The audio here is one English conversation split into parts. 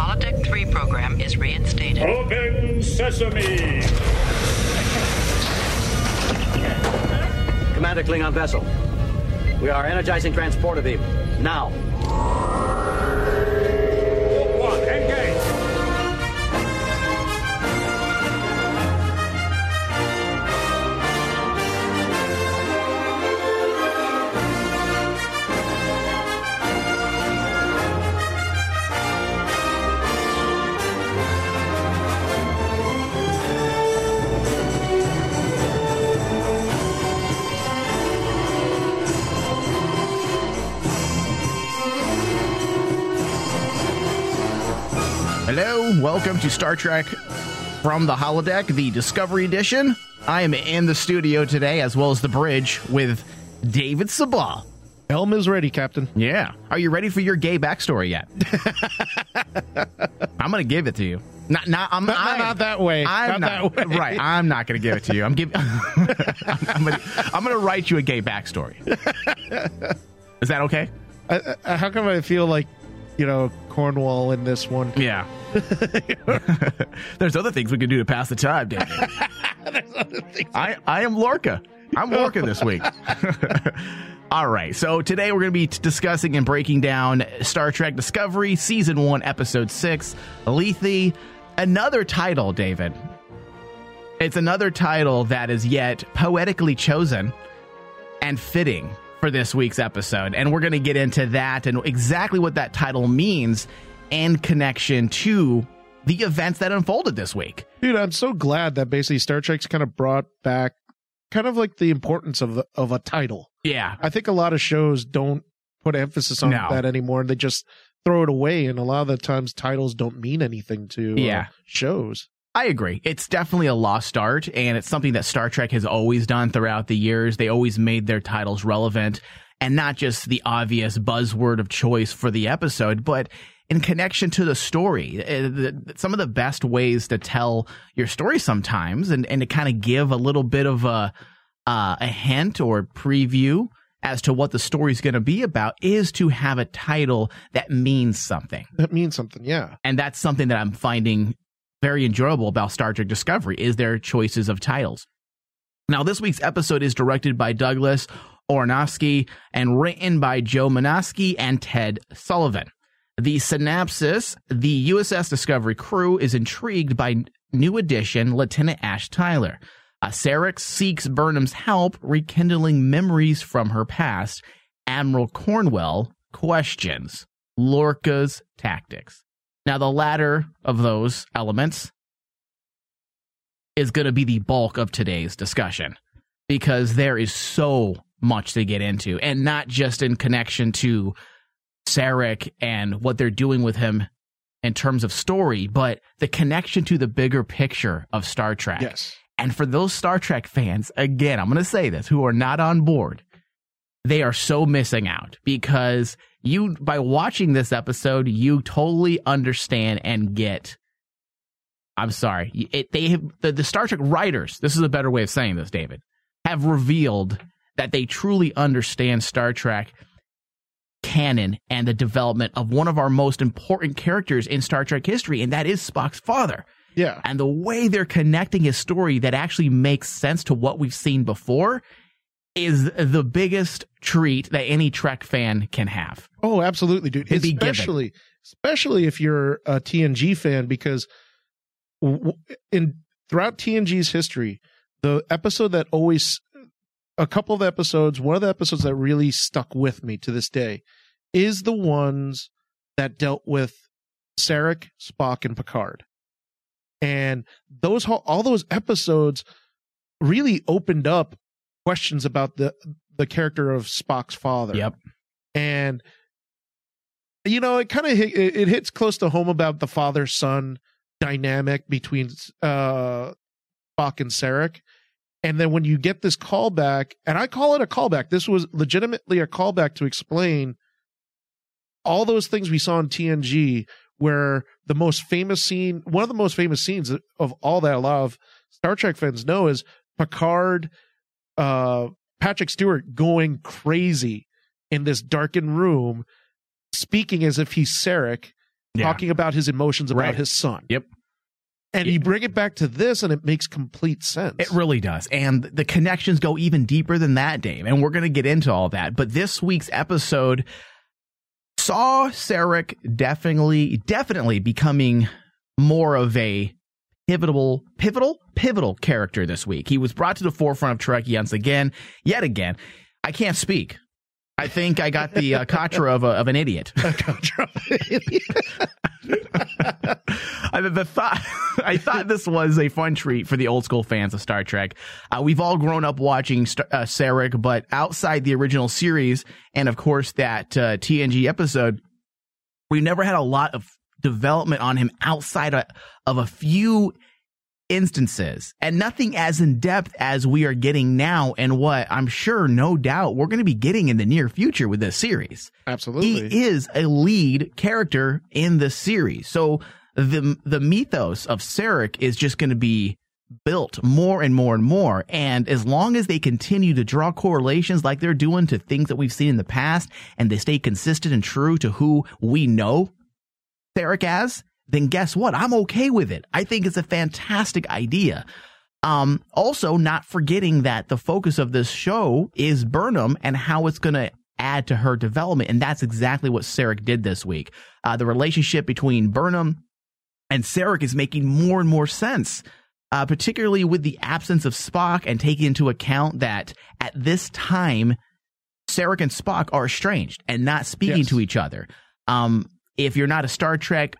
Holodeck 3 program is reinstated. Open sesame! Commander Klingon vessel. We are energizing transporter beam. Now. Hello, welcome to Star Trek from the holodeck, the Discovery Edition. I am in the studio today, as well as the bridge, with David Sabah. Helm is ready, Captain. Yeah. Are you ready for your gay backstory yet? I'm going to give it to you. Not, not, I'm, Not, I'm, not that way. I'm not, not, that way. right. I'm not going to give it to you. I'm giving. I'm I'm going to write you a gay backstory. Is that okay? Uh, uh, how come I feel like, you know, Cornwell in this one? Yeah. There's other things we can do to pass the time, David. I, I am Lorca. I'm Lorca this week. All right. So today we're going to be t- discussing and breaking down Star Trek Discovery, Season 1, Episode 6, Lethe. Another title, David. It's another title that is yet poetically chosen and fitting for this week's episode. And we're going to get into that and exactly what that title means and connection to the events that unfolded this week. Dude, I'm so glad that basically Star Trek's kind of brought back kind of like the importance of of a title. Yeah. I think a lot of shows don't put emphasis on No. that anymore. They just throw it away, and a lot of the times titles don't mean anything to uh, shows. I agree. It's definitely a lost art, and it's something that Star Trek has always done throughout the years. They always made their titles relevant and not just the obvious buzzword of choice for the episode, but in connection to the story. Uh, Some of the best ways to tell your story sometimes and, and to kind of give a little bit of a, uh, a hint or preview as to what the story's going to be about is to have a title that means something That means something, yeah. and that's something that I'm finding very enjoyable about Star Trek Discovery is their choices of titles. Now, this week's episode is directed by Douglas Aronofsky and written by Joe Menosky and Ted Sullivan. The synopsis: The USS Discovery crew is intrigued by new addition Lieutenant Ash Tyler. Uh, Sarek seeks Burnham's help rekindling memories from her past. Admiral Cornwell questions Lorca's tactics. Now, the latter of those elements is going to be the bulk of today's discussion because there is so much to get into, and not just in connection to Sarek and what they're doing with him in terms of story, but the connection to the bigger picture of Star Trek. Yes. And for those Star Trek fans, again, I'm going to say this, who are not on board, they are so missing out because you, by watching this episode, you totally understand and get. I'm sorry. It, they have, the, the Star Trek writers, this is a better way of saying this, David, have revealed that they truly understand Star Trek canon and the development of one of our most important characters in Star Trek history, and that is Spock's father Yeah. and the way they're connecting his story that actually makes sense to what we've seen before is the biggest treat that any Trek fan can have. Oh, absolutely, dude. Especially, especially if you're a TNG fan, because in throughout TNG's history, the episode that always, a couple of episodes, one of the episodes that really stuck with me to this day, is the ones that dealt with Sarek, Spock, and Picard, and those all those episodes really opened up questions about the the character of Spock's father Yep. and you know it kind of hit, it, it hits close to home about the father son dynamic between uh Spock and Sarek and then when you get this callback and I call it a callback this was legitimately a callback to explain all those things we saw in TNG where the most famous scene one of the most famous scenes of all that a lot of Star Trek fans know is Picard uh Patrick Stewart going crazy in this darkened room, speaking as if he's Sarek, Yeah. talking about his emotions about Right. his son. Yep. And you bring it back to this, and it makes complete sense. It really does. And the connections go even deeper than that, Dave. And we're going to get into all that. But this week's episode saw Sarek definitely, definitely becoming more of a pivotal, pivotal, pivotal character this week. He was brought to the forefront of Trek once again, yet again. I can't speak. I think I got the uh, katra of, a, of an idiot. I, the thought, I thought this was a fun treat for the old school fans of Star Trek. Uh, we've all grown up watching Star, uh, Sarek, but outside the original series and of course that uh, TNG episode, we never had a lot of development on him outside of, of a few instances and nothing as in depth as we are getting now and what I'm sure no doubt we're going to be getting in the near future with this series. Absolutely. He is a lead character in this series. So the the mythos of Sarek is just going to be built more and more and more. And as long as they continue to draw correlations like they're doing to things that we've seen in the past and they stay consistent and true to who we know Sarek as, then guess what? I'm okay with it. I think it's a fantastic idea. Um, also not forgetting that the focus of this show is Burnham and how it's going to add to her development. And that's exactly what Sarek did this week. Uh, the relationship between Burnham and Sarek is making more and more sense. Uh, particularly with the absence of Spock and taking into account that at this time, Sarek and Spock are estranged and not speaking Yes. to each other. Um, if you're not a Star Trek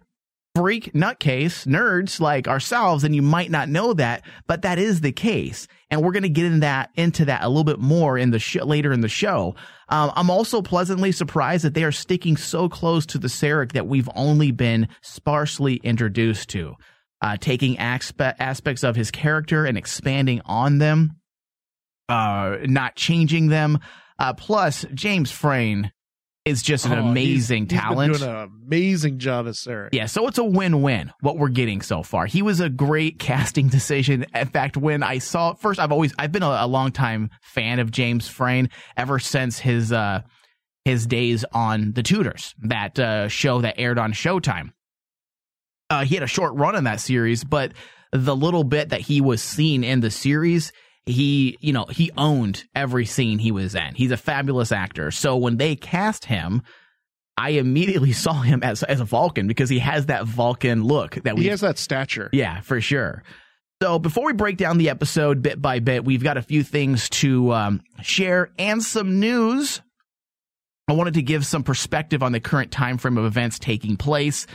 freak nutcase nerds like ourselves, then you might not know that, but that is the case. And we're going to get in that into that a little bit more in the sh- later in the show. Um, I'm also pleasantly surprised that they are sticking so close to the Sarek that we've only been sparsely introduced to, uh, taking aspe- aspects of his character and expanding on them, uh, not changing them. Uh, plus, James Frain is just an Oh, he's- amazing he's been talent. doing an amazing job as Sarek. Yeah, so it's a win-win what we're getting so far. He was a great casting decision. In fact, when I saw first, I've always I've been a, a long time fan of James Frain ever since his uh his days on The Tudors, that uh, show that aired on Showtime. Uh, he had a short run in that series, but the little bit that he was seen in the series, he, you know, he owned every scene he was in. He's a fabulous actor. So when they cast him, I immediately saw him as as a Vulcan because he has that Vulcan look that we He has that stature. yeah, for sure. So before we break down the episode bit by bit, we've got a few things to um, share and some news. I wanted to give some perspective on the current time frame of events taking place.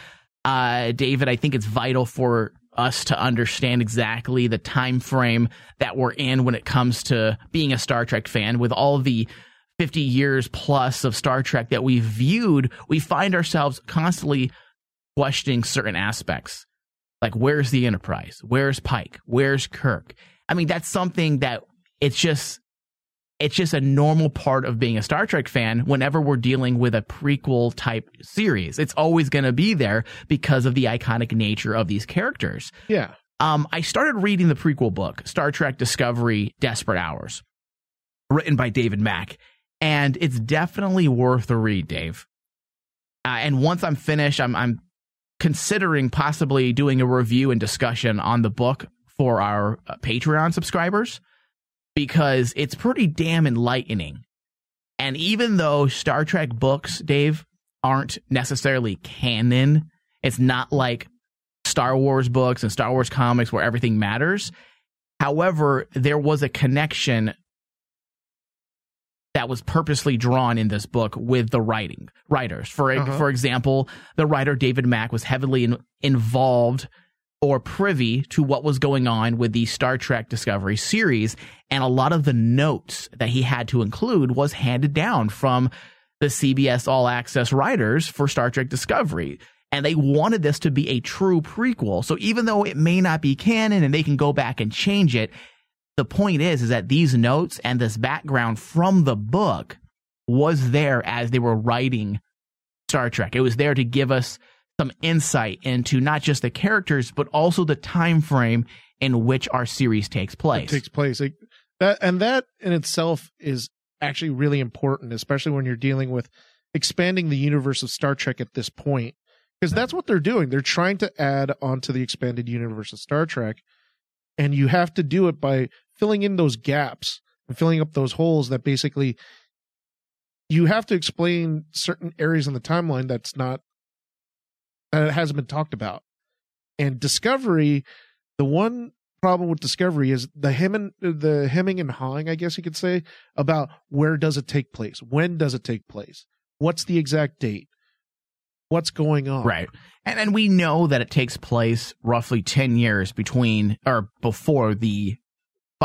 Uh, David, I think it's vital for us to understand exactly the time frame that we're in when it comes to being a Star Trek fan. With all the 50 years plus of Star Trek that we've viewed, we find ourselves constantly questioning certain aspects. Like, where's the Enterprise? Where's Pike? Where's Kirk? I mean, that's something that it's just it's just a normal part of being a Star Trek fan whenever we're dealing with a prequel type series. It's always going to be there because of the iconic nature of these characters. Yeah. Um, I started reading the prequel book, Star Trek Discovery Desperate Hours, written by David Mack, and it's definitely worth a read, Dave. Uh, and once I'm finished, I'm, I'm considering possibly doing a review and discussion on the book for our uh, Patreon subscribers because it's pretty damn enlightening. And even though Star Trek books, Dave, aren't necessarily canon, it's not like Star Wars books and Star Wars comics where everything matters. However, there was a connection that was purposely drawn in this book with the writing writers. For Uh-huh. for example, the writer David Mack was heavily in, involved or privy to what was going on with the Star Trek Discovery series, and a lot of the notes that he had to include was handed down from the CBS All Access writers for Star Trek Discovery. And they wanted this to be a true prequel. So even though it may not be canon and they can go back and change it, the point is, is that these notes and this background from the book was there as they were writing Star Trek. It was there to give us some insight into not just the characters, but also the time frame in which our series takes place. It takes place. Like, that and that in itself is actually really important, especially when you're dealing with expanding the universe of Star Trek at this point. because that's what they're doing. They're trying to add onto the expanded universe of Star Trek, and you have to do it by filling in those gaps and filling up those holes that basically you have to explain certain areas in the timeline that's not that hasn't been talked about. And Discovery, the one problem with Discovery is the hemming, the hemming and hawing, I guess you could say, about where does it take place, when does it take place, what's the exact date, what's going on, Right. And and we know that it takes place roughly 10 years between or before the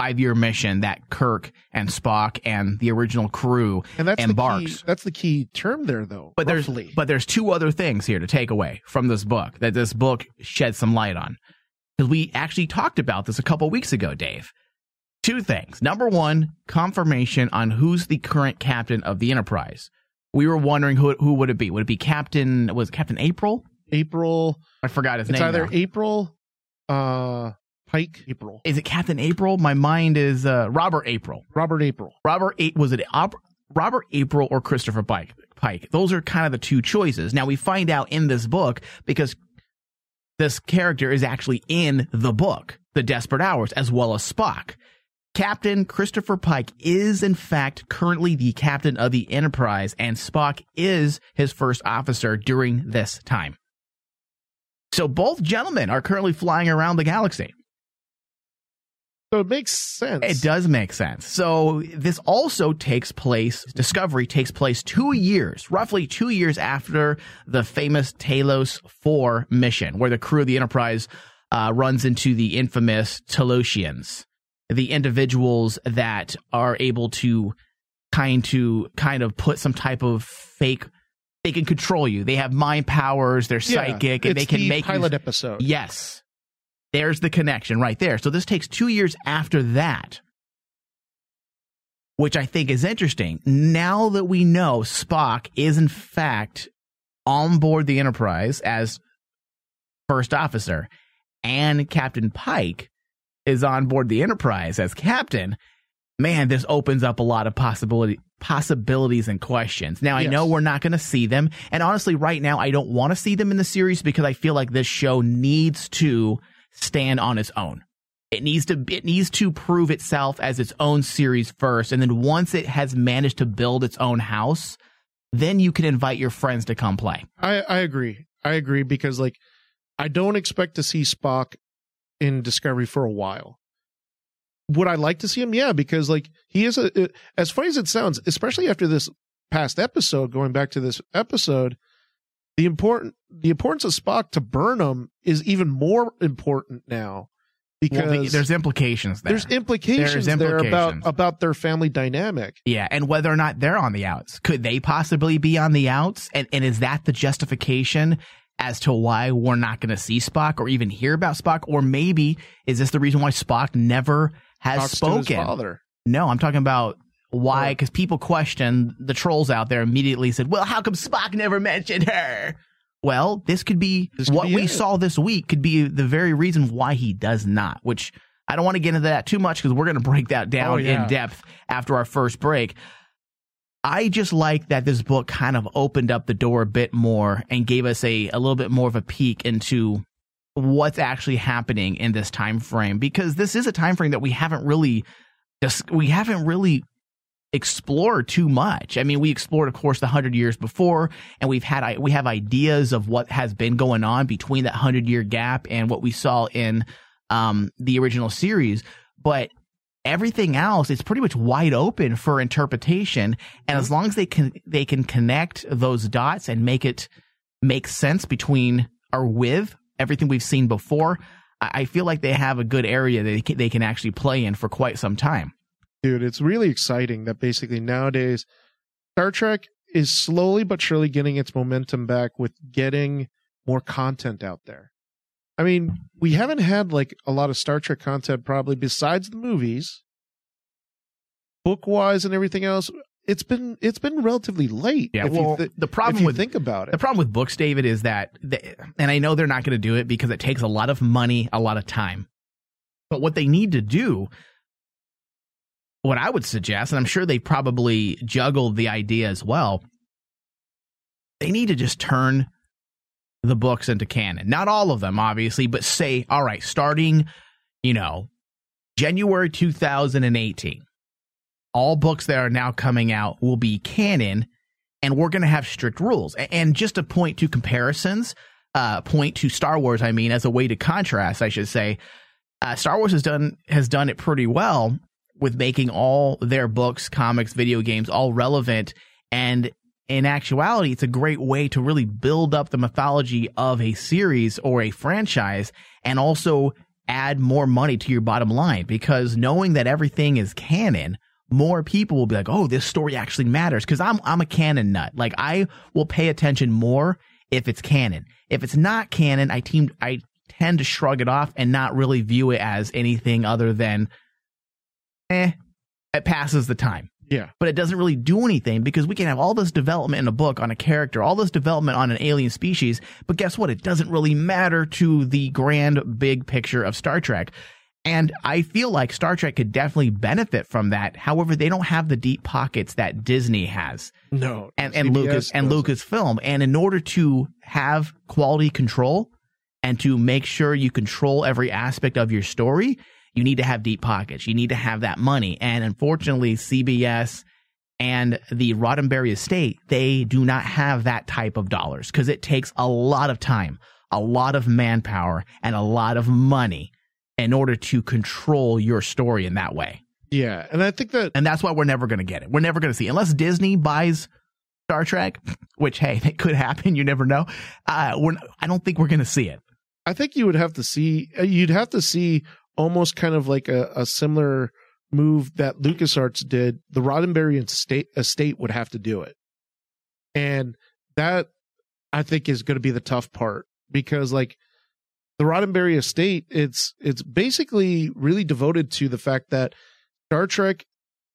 5-year mission that Kirk and Spock and the original crew And that's embarks. the key. That's the key term there, though. But there's but there's two other things here to take away from this book that this book sheds some light on. Because we actually talked about this a couple weeks ago, Dave. Two things. Number one, confirmation on who's the current captain of the Enterprise. We were wondering who who would it be? Would it be Captain was it Captain April? April. I forgot his It's name. It's either now. April, uh, Pike, April, Is it Captain April? My mind is uh, Robert April. Robert April. Robert A- was it Ob- Robert April or Christopher Pike? Pike. Those are kind of the two choices. Now we find out in this book because this character is actually in the book, The Desperate Hours, as well as Spock. Captain Christopher Pike is in fact currently the captain of the Enterprise, and Spock is his first officer during this time. So both gentlemen are currently flying around the galaxy. So it makes sense. It does make sense. So this also takes place, Discovery takes place two years, roughly two years after the famous Talos 4 mission, where the crew of the Enterprise uh, runs into the infamous Talosians, the individuals that are able to kind to kind of put some type of fake. They can control you. They have mind powers. They're Yeah, psychic, and they can the make you- pilot episode. Yes. There's the connection right there. So this takes two years after that, which I think is interesting. Now that we know Spock is in fact on board the Enterprise as first officer and Captain Pike is on board the Enterprise as captain, man, this opens up a lot of possibility possibilities and questions. Now I Yes. know we're not going to see them, and honestly, right now I don't want to see them in the series because I feel like this show needs to stand on its own. It needs to it needs to prove itself as its own series first, and then once it has managed to build its own house, then you can invite your friends to come play. I, I agree. I agree because like I don't expect to see Spock in Discovery for a while. Would I like to see him? Yeah, because like he is a as funny as it sounds, especially after this past episode, going back to this episode, the important the importance of Spock to Burnham is even more important now because Well, the- there's implications there. there's implications There's there about implications. about their family dynamic. Yeah, and whether or not they're on the outs. Could they possibly be on the outs? And and is that the justification as to why we're not going to see Spock or even hear about Spock? Or maybe is this the reason why Spock never has Talks spoken? No, I'm talking about why, because people question the trolls out there immediately said, well, how come Spock never mentioned her? Well, this could be This could what be we it. saw this week, could be the very reason why he does not, which I don't want to get into that too much because we're going to break that down Oh, yeah. in depth after our first break. I just like that this book kind of opened up the door a bit more and gave us a, a little bit more of a peek into what's actually happening in this time frame because this is a time frame that we haven't really dis- we haven't really explored too much. I mean, we explored of course the 100 years before and we've had we have ideas of what has been going on between that 100 year gap and what we saw in um the original series, but everything else is pretty much wide open for interpretation and as long as they can they can connect those dots and make it make sense between or with everything we've seen before I I feel like they have a good area that they can, they can actually play in for quite some time. Dude it's really exciting that basically nowadays star trek is slowly but surely getting its momentum back with getting more content out there. I mean we haven't had like a lot of star trek content probably besides the movies. Book wise and everything else it's been it's been relatively late Yeah, if well, thi- the if problem you with think about it. The problem with books, David, is that, they, and I know they're not going to do it because it takes a lot of money, a lot of time. But what they need to do, what I would suggest, and I'm sure they probably juggled the idea as well, they need to just turn the books into canon. Not all of them, obviously, but say, all right, starting, you know, January 2018, all books that are now coming out will be canon, and we're going to have strict rules. And just to point to comparisons, uh, point to Star Wars, I mean, as a way to contrast, I should say, uh, Star Wars has done has done it pretty well with making all their books, comics, video games all relevant and in actuality, it's a great way to really build up the mythology of a series or a franchise and also add more money to your bottom line because knowing that everything is canon, more people will be like, "Oh, this story actually matters." Because I'm I'm a canon nut. Like I will pay attention more if it's canon. If it's not canon, I team I tend to shrug it off and not really view it as anything other than, eh, it passes the time. Yeah. But it doesn't really do anything because we can have all this development in a book on a character, all this development on an alien species, but guess what? It doesn't really matter to the grand big picture of Star Trek. And I feel like Star Trek could definitely benefit from that. However, they don't have the deep pockets that Disney has. No. And, and Lucas and Lucasfilm. And in order to have quality control and to make sure you control every aspect of your story, you need to have deep pockets. You need to have that money. And unfortunately, CBS and the Roddenberry estate, they do not have that type of dollars because it takes a lot of time, a lot of manpower, and a lot of money in order to control your story in that way. Yeah. And I think that. And that's why we're never going to get it. We're never going to see it. Unless Disney buys Star Trek, which, hey, it could happen. You never know. Uh, we're, I don't think we're going to see it. I think you would have to see, uh, you'd have to see almost kind of like a, a similar move that LucasArts did. The Roddenberry estate, estate would have to do it. And that I think is going to be the tough part because like the Roddenberry estate, it's it's basically really devoted to the fact that Star Trek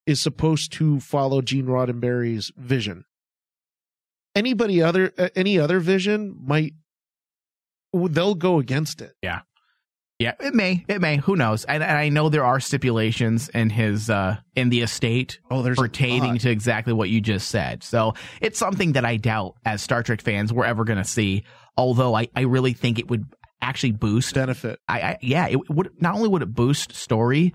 is supposed to follow Gene Roddenberry's vision. Anybody other any other vision might they'll go against it. Yeah. Yeah, it may. It may. Who knows? And, and I know there are stipulations in his uh in the estate oh, there's pertaining to exactly what you just said. So it's something that I doubt as Star Trek fans we're ever going to see. Although I I really think it would actually boost benefit. I, I yeah, it would not only would it boost story,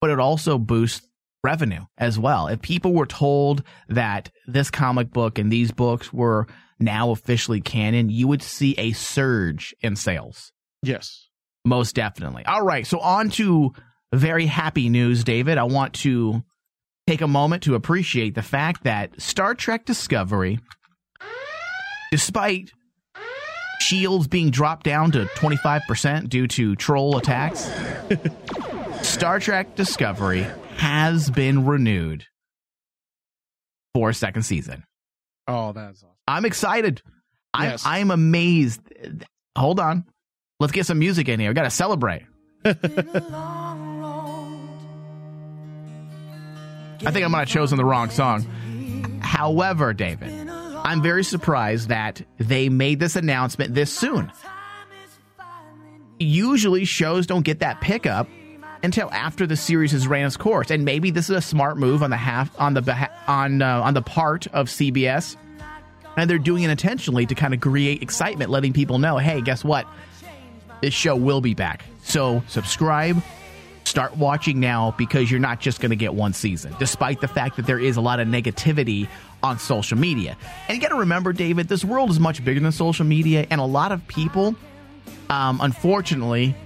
but it also boost revenue as well. If people were told that this comic book and these books were now officially canon, you would see a surge in sales. Yes. Most definitely. All right. So, on to very happy news, David. I want to take a moment to appreciate the fact that Star Trek Discovery, despite shields being dropped down to 25% due to troll attacks, Star Trek Discovery has been renewed for a second season. Oh, that's awesome. I'm excited. Yes. I'm, I'm amazed. Hold on. Let's get some music in here. We got to celebrate. I think I might have chosen the wrong song. However, David, I'm very surprised that they made this announcement this soon. Usually, shows don't get that pickup until after the series has ran its course, and maybe this is a smart move on the half on the beha- on uh, on the part of CBS, and they're doing it intentionally to kind of create excitement, letting people know, hey, guess what? This show will be back. So subscribe, start watching now because you're not just going to get one season, despite the fact that there is a lot of negativity on social media. And you got to remember, David, this world is much bigger than social media, and a lot of people, um, unfortunately,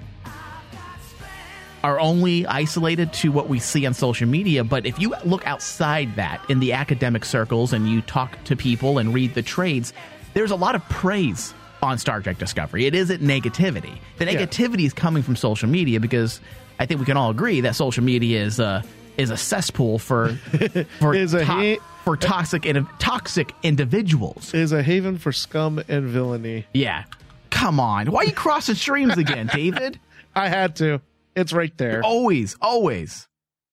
are only isolated to what we see on social media. But if you look outside that in the academic circles and you talk to people and read the trades, there's a lot of praise on Star Trek Discovery. It isn't negativity. The negativity yeah. is coming from social media because I think we can all agree that social media is a is a cesspool for for is a ha- for toxic toxic individuals. Is a haven for scum and villainy. Yeah. Come on. Why are you crossing streams again, David? I had to. It's right there. Always, always.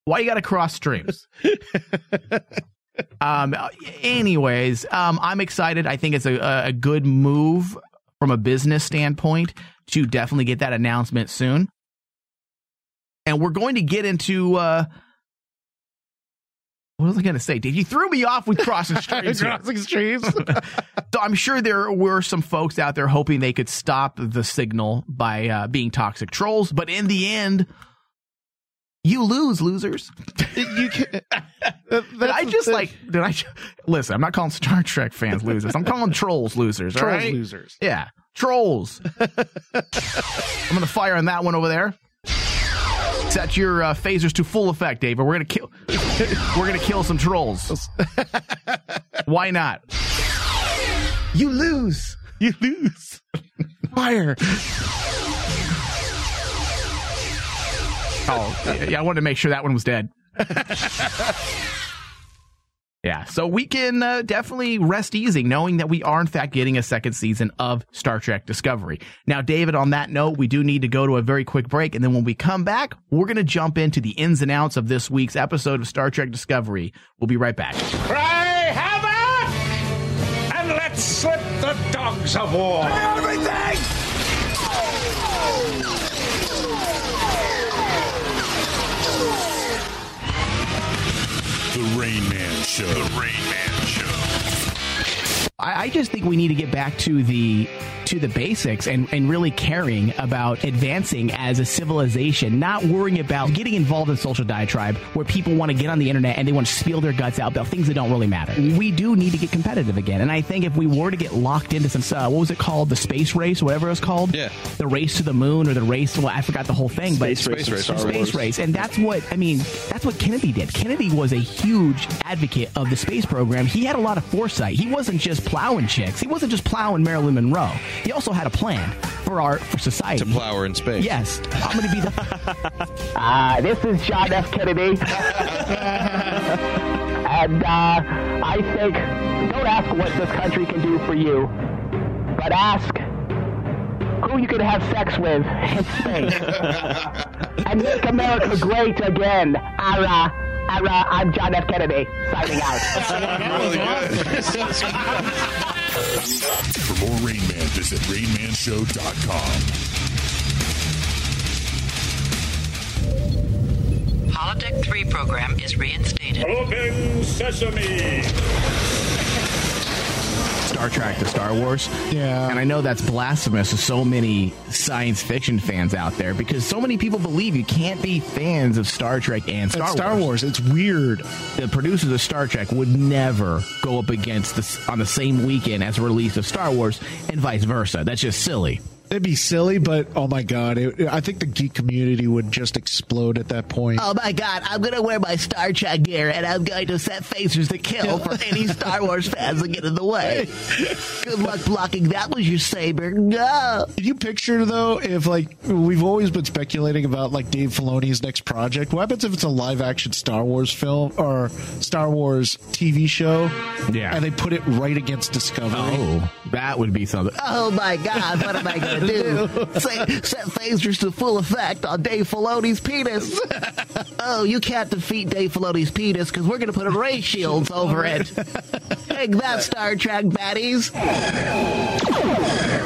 Why you got to cross streams? um. Anyways, um, I'm excited. I think it's a a good move from a business standpoint to definitely get that announcement soon. And we're going to get into uh, what was I going to say, Dave? You threw me off with crossing streams. Crossing streams. So I'm sure there were some folks out there hoping they could stop the signal by uh, being toxic trolls, but in the end, you lose, losers. you can, Did I just like? Did I listen? I'm not calling Star Trek fans losers. I'm calling trolls losers. trolls right? losers? Yeah, trolls. I'm gonna fire on that one over there. Set your uh, phasers to full effect, David. We're gonna kill. we're gonna kill some trolls. Why not? You lose. You lose. Fire. Oh, yeah. I wanted to make sure that one was dead. yeah, so we can uh, definitely rest easy knowing that we are, in fact, getting a second season of Star Trek Discovery. Now, David, on that note, we do need to go to a very quick break. And then when we come back, we're going to jump into the ins and outs of this week's episode of Star Trek Discovery. We'll be right back. Cry havoc! And let's slip the dogs of war. Everything! Rain Man Show. The Rain Man Show. I, I just think we need to get back to the to the basics and, and really caring about advancing as a civilization, not worrying about getting involved in social diatribe where people want to get on the internet and they want to spill their guts out about things that don't really matter. We do need to get competitive again. And I think if we were to get locked into some, uh, what was it called? The space race, whatever it was called? Yeah. The race to the moon or the race, well, I forgot the whole thing, but Space race, Space Star race. Wars. race. And that's what, I mean, that's what Kennedy did. Kennedy was a huge advocate of the space program. He had a lot of foresight. He wasn't just plowing chicks. He wasn't just plowing Marilyn Monroe. He also had a plan for our for society. To plow her in space. Yes, I'm going to be the. Uh, this is John F. Kennedy. and uh, I think don't ask what this country can do for you, but ask who you can have sex with in space. and make America great again. Ara, ara, uh, I'm John F. Kennedy, signing out. Really good. For more Rain Man, visit RainManShow.com. Holodeck 3 program is reinstated. Open sesame. Star Trek to Star Wars. Yeah. And I know that's blasphemous to so many science fiction fans out there because so many people believe you can't be fans of Star Trek and Star, Star, Star Wars. It's weird. The producers of Star Trek would never go up against this on the same weekend as a release of Star Wars and vice versa. That's just silly. It'd be silly, but oh my god, it, I think the geek community would just explode at that point. Oh my god, I'm gonna wear my Star Trek gear and I'm going to set phasers to kill for any Star Wars fans that get in the way. Good luck blocking that with your saber. No. Can you picture though if like we've always been speculating about like Dave Filoni's next project? What happens if it's a live action Star Wars film or Star Wars TV show? Yeah. and they put it right against Discovery. Oh, that would be something. Oh my God, what am I going to do? Say, set phasers to full effect on Dave Filoni's penis. oh, you can't defeat Dave Filoni's penis because we're going to put ray shields over it. Take that, Star Trek baddies.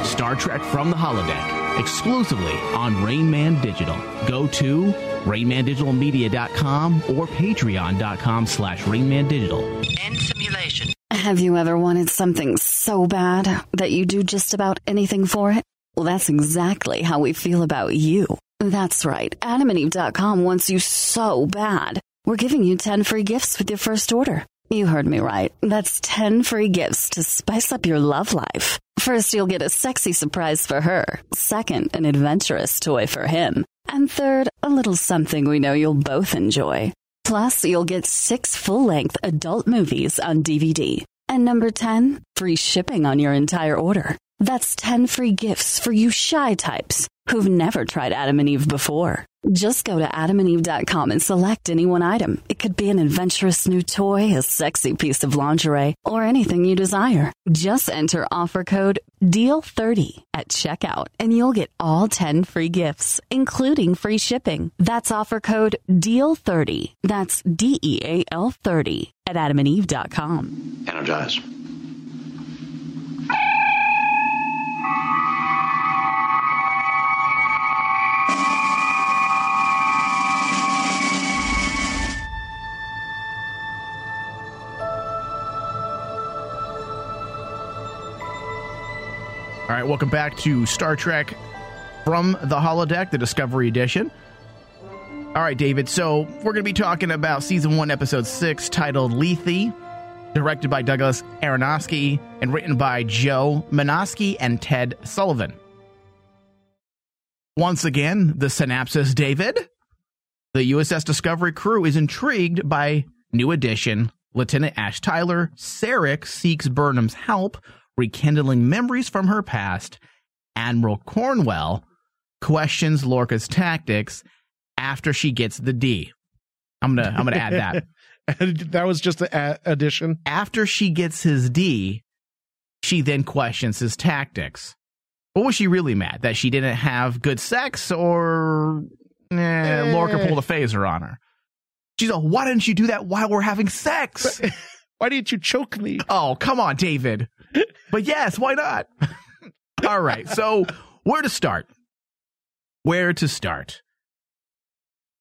Star Trek from the holodeck, exclusively on Rain Man Digital. Go to rainmandigitalmedia.com or patreon.com slash rainmandigital. End simulation. Have you ever wanted something so bad that you do just about anything for it? Well, that's exactly how we feel about you. That's right. AdamandEve.com wants you so bad. We're giving you 10 free gifts with your first order. You heard me right. That's 10 free gifts to spice up your love life. First, you'll get a sexy surprise for her. Second, an adventurous toy for him. And third, a little something we know you'll both enjoy. Plus, you'll get six full length adult movies on DVD. And number 10, free shipping on your entire order. That's 10 free gifts for you shy types who've never tried Adam and Eve before. Just go to adamandeve.com and select any one item. It could be an adventurous new toy, a sexy piece of lingerie, or anything you desire. Just enter offer code DEAL30 at checkout and you'll get all 10 free gifts, including free shipping. That's offer code DEAL30. That's D E A L 30 at adamandeve.com. Energize. Right, welcome back to Star Trek from the holodeck, the Discovery Edition. All right, David. So we're going to be talking about season one, episode six, titled Lethe, directed by Douglas Aronofsky and written by Joe Menosky and Ted Sullivan. Once again, the synopsis, David. The USS Discovery crew is intrigued by new addition Lieutenant Ash Tyler. Sarek seeks Burnham's help, rekindling memories from her past. Admiral Cornwell questions Lorca's tactics after she gets the D. I'm gonna I'm gonna add that. that was just an a- addition. After she gets his D, she then questions his tactics. What was she really mad that she didn't have good sex, or eh, Lorca pulled a phaser on her? She's like, why didn't you do that while we're having sex? Why didn't you choke me? Oh, come on, David. But yes, why not? All right. So, where to start? Where to start?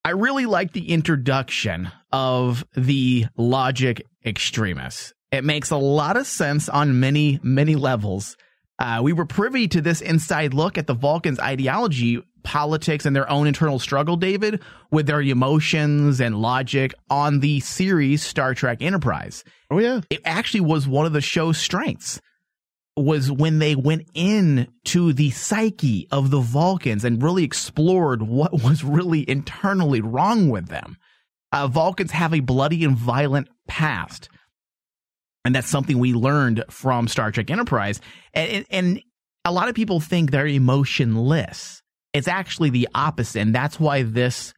I really like the introduction of the logic extremists. It makes a lot of sense on many, many levels. Uh, we were privy to this inside look at the Vulcans' ideology, politics, and their own internal struggle, David, with their emotions and logic on the series Star Trek Enterprise. Oh, yeah. It actually was one of the show's strengths was when they went in to the psyche of the Vulcans and really explored what was really internally wrong with them. Uh, Vulcans have a bloody and violent past. And that's something we learned from Star Trek Enterprise. And, and a lot of people think they're emotionless. It's actually the opposite. And that's why this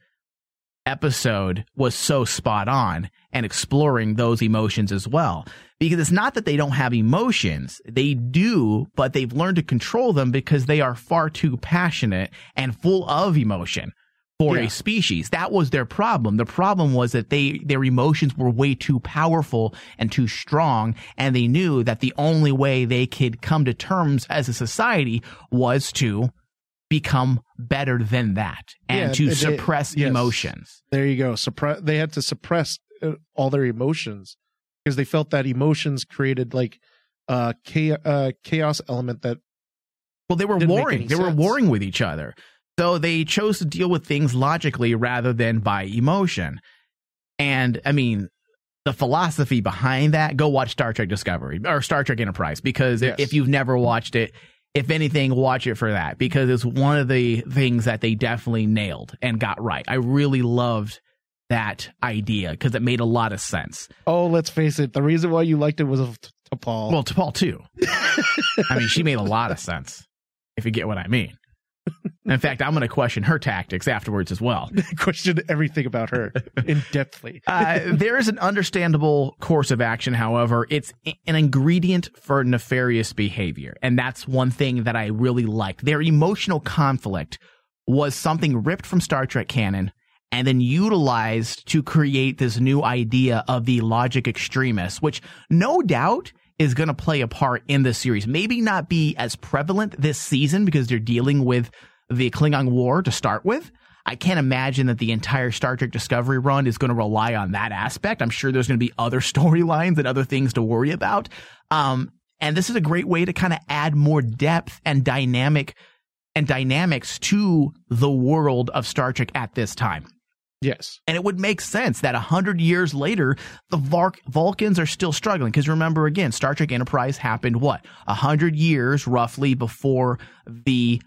episode was so spot on and exploring those emotions as well. Because it's not that they don't have emotions. They do, but they've learned to control them because they are far too passionate and full of emotion for Yeah. a species. That was their problem. The problem was that they, their emotions were way too powerful and too strong. And they knew that the only way they could come to terms as a society was to become better than that and Yeah, to they- suppress yes. emotions. There you go. Suppress. They had to suppress uh, all their emotions because they felt that emotions created like uh, cha- uh chaos element that Well, they were warring. They were warring with each other. So they chose to deal with things logically rather than by emotion. And I mean, the philosophy behind that, go watch Star Trek Discovery or Star Trek Enterprise because Yes. if you've never watched it, if anything, watch it for that because it's one of the things that they definitely nailed and got right. I really loved that idea because it made a lot of sense. oh, let's face it, the reason why you liked it was T'Pol. Well, T'Pol too. I mean, she made a lot of sense, if you get what I mean. In fact, I'm going to question her tactics afterwards as well. question everything about her in depthly. Uh, there is an understandable course of action, however, it's an ingredient for nefarious behavior. And that's one thing that I really liked. Their emotional conflict was something ripped from Star Trek canon and then utilized to create this new idea of the logic extremist, which no doubt is going to play a part in this series. Maybe not be as prevalent this season because they're dealing with the Klingon War to start with. I can't imagine that the entire Star Trek Discovery run is going to rely on that aspect. I'm sure there's going to be other storylines and other things to worry about. Um, and this is a great way to kind of add more depth and dynamic and dynamics to the world of Star Trek at this time. Yes. And it would make sense that a hundred years later, the Vul- Vulcans are still struggling. Because remember, again, Star Trek Enterprise happened what a hundred years roughly before the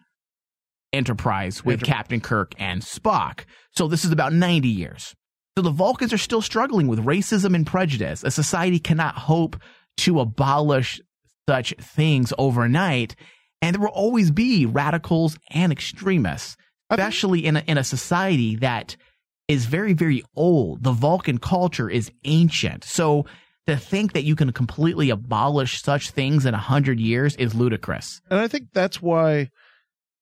Enterprise with Enter- Captain Kirk and Spock. So this is about ninety years. So the Vulcans are still struggling with racism and prejudice. A society cannot hope to abolish such things overnight. And there will always be radicals and extremists, especially in a, in a society that is very, very old. The Vulcan culture is ancient. So to think that you can completely abolish such things in a hundred years is ludicrous. And I think that's why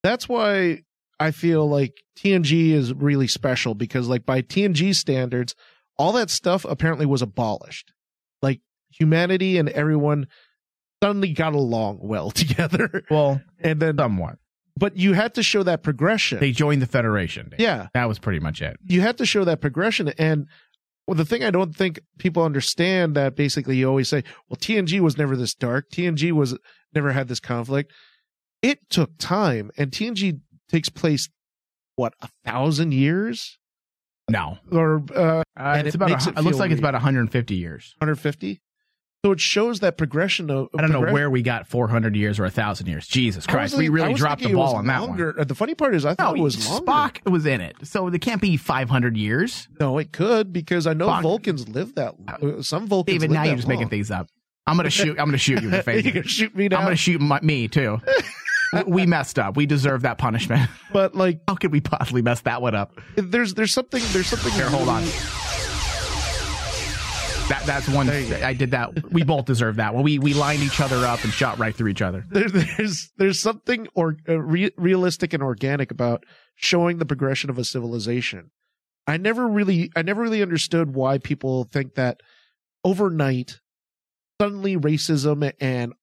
that's why I feel like TNG is really special because like by TNG standards, all that stuff apparently was abolished. Like humanity and everyone suddenly got along well together. Well, and then somewhat. But you had to show that progression. They joined the Federation. yeah. That was pretty much it. you have to show that progression and well, the thing I don't think people understand that basically you always say, well, TNG was never this dark. TNG was never had this conflict. it took time, and TNG takes place what a thousand years No, or uh, uh, it's it about. A, it it looks like it's about 150 years. 150. So it shows that progression of. I don't know where we got 400 years or a thousand years. Jesus Christ, we really dropped the thinking it was ball on that one. longer. The funny part is, I thought No, it was longer. Spock was in it, so it can't be 500 years. No, it could because I know Spock- Vulcans live that. Uh, some Vulcans. David, now you're just making things up. I'm gonna shoot. I'm gonna shoot you in the face. you can shoot me I'm gonna shoot my, me too. we messed up. We deserve that punishment. but like, How could we possibly mess that one up? there's there's something there's something Here, hold on. That that's one. I did that. We both deserve that. Well, we we lined each other up and shot right through each other. there, there's there's something or uh, re- realistic and organic about showing the progression of a civilization. I never really I never really understood why people think that overnight suddenly racism and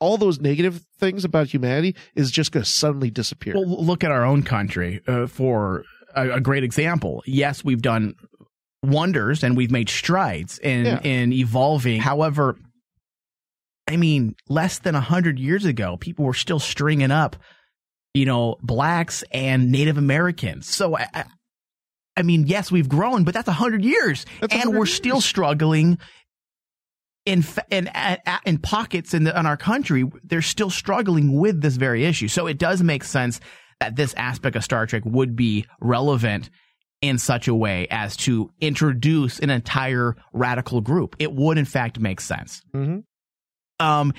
all those negative things about humanity is just going to suddenly disappear. Well, look at our own country uh, for a, a great example. Yes, we've done wonders and we've made strides in Yeah. in evolving. However, I mean, less than a hundred years ago, people were still stringing up, you know, blacks and Native Americans. So, I, I- mean, yes, we've grown, but that's a hundred years, That's and we're years. still struggling. In in in pockets in the in our country, they're still struggling with this very issue. So it does make sense that this aspect of Star Trek would be relevant in such a way as to introduce an entire radical group. It would, in fact, make sense. Mhm. Um,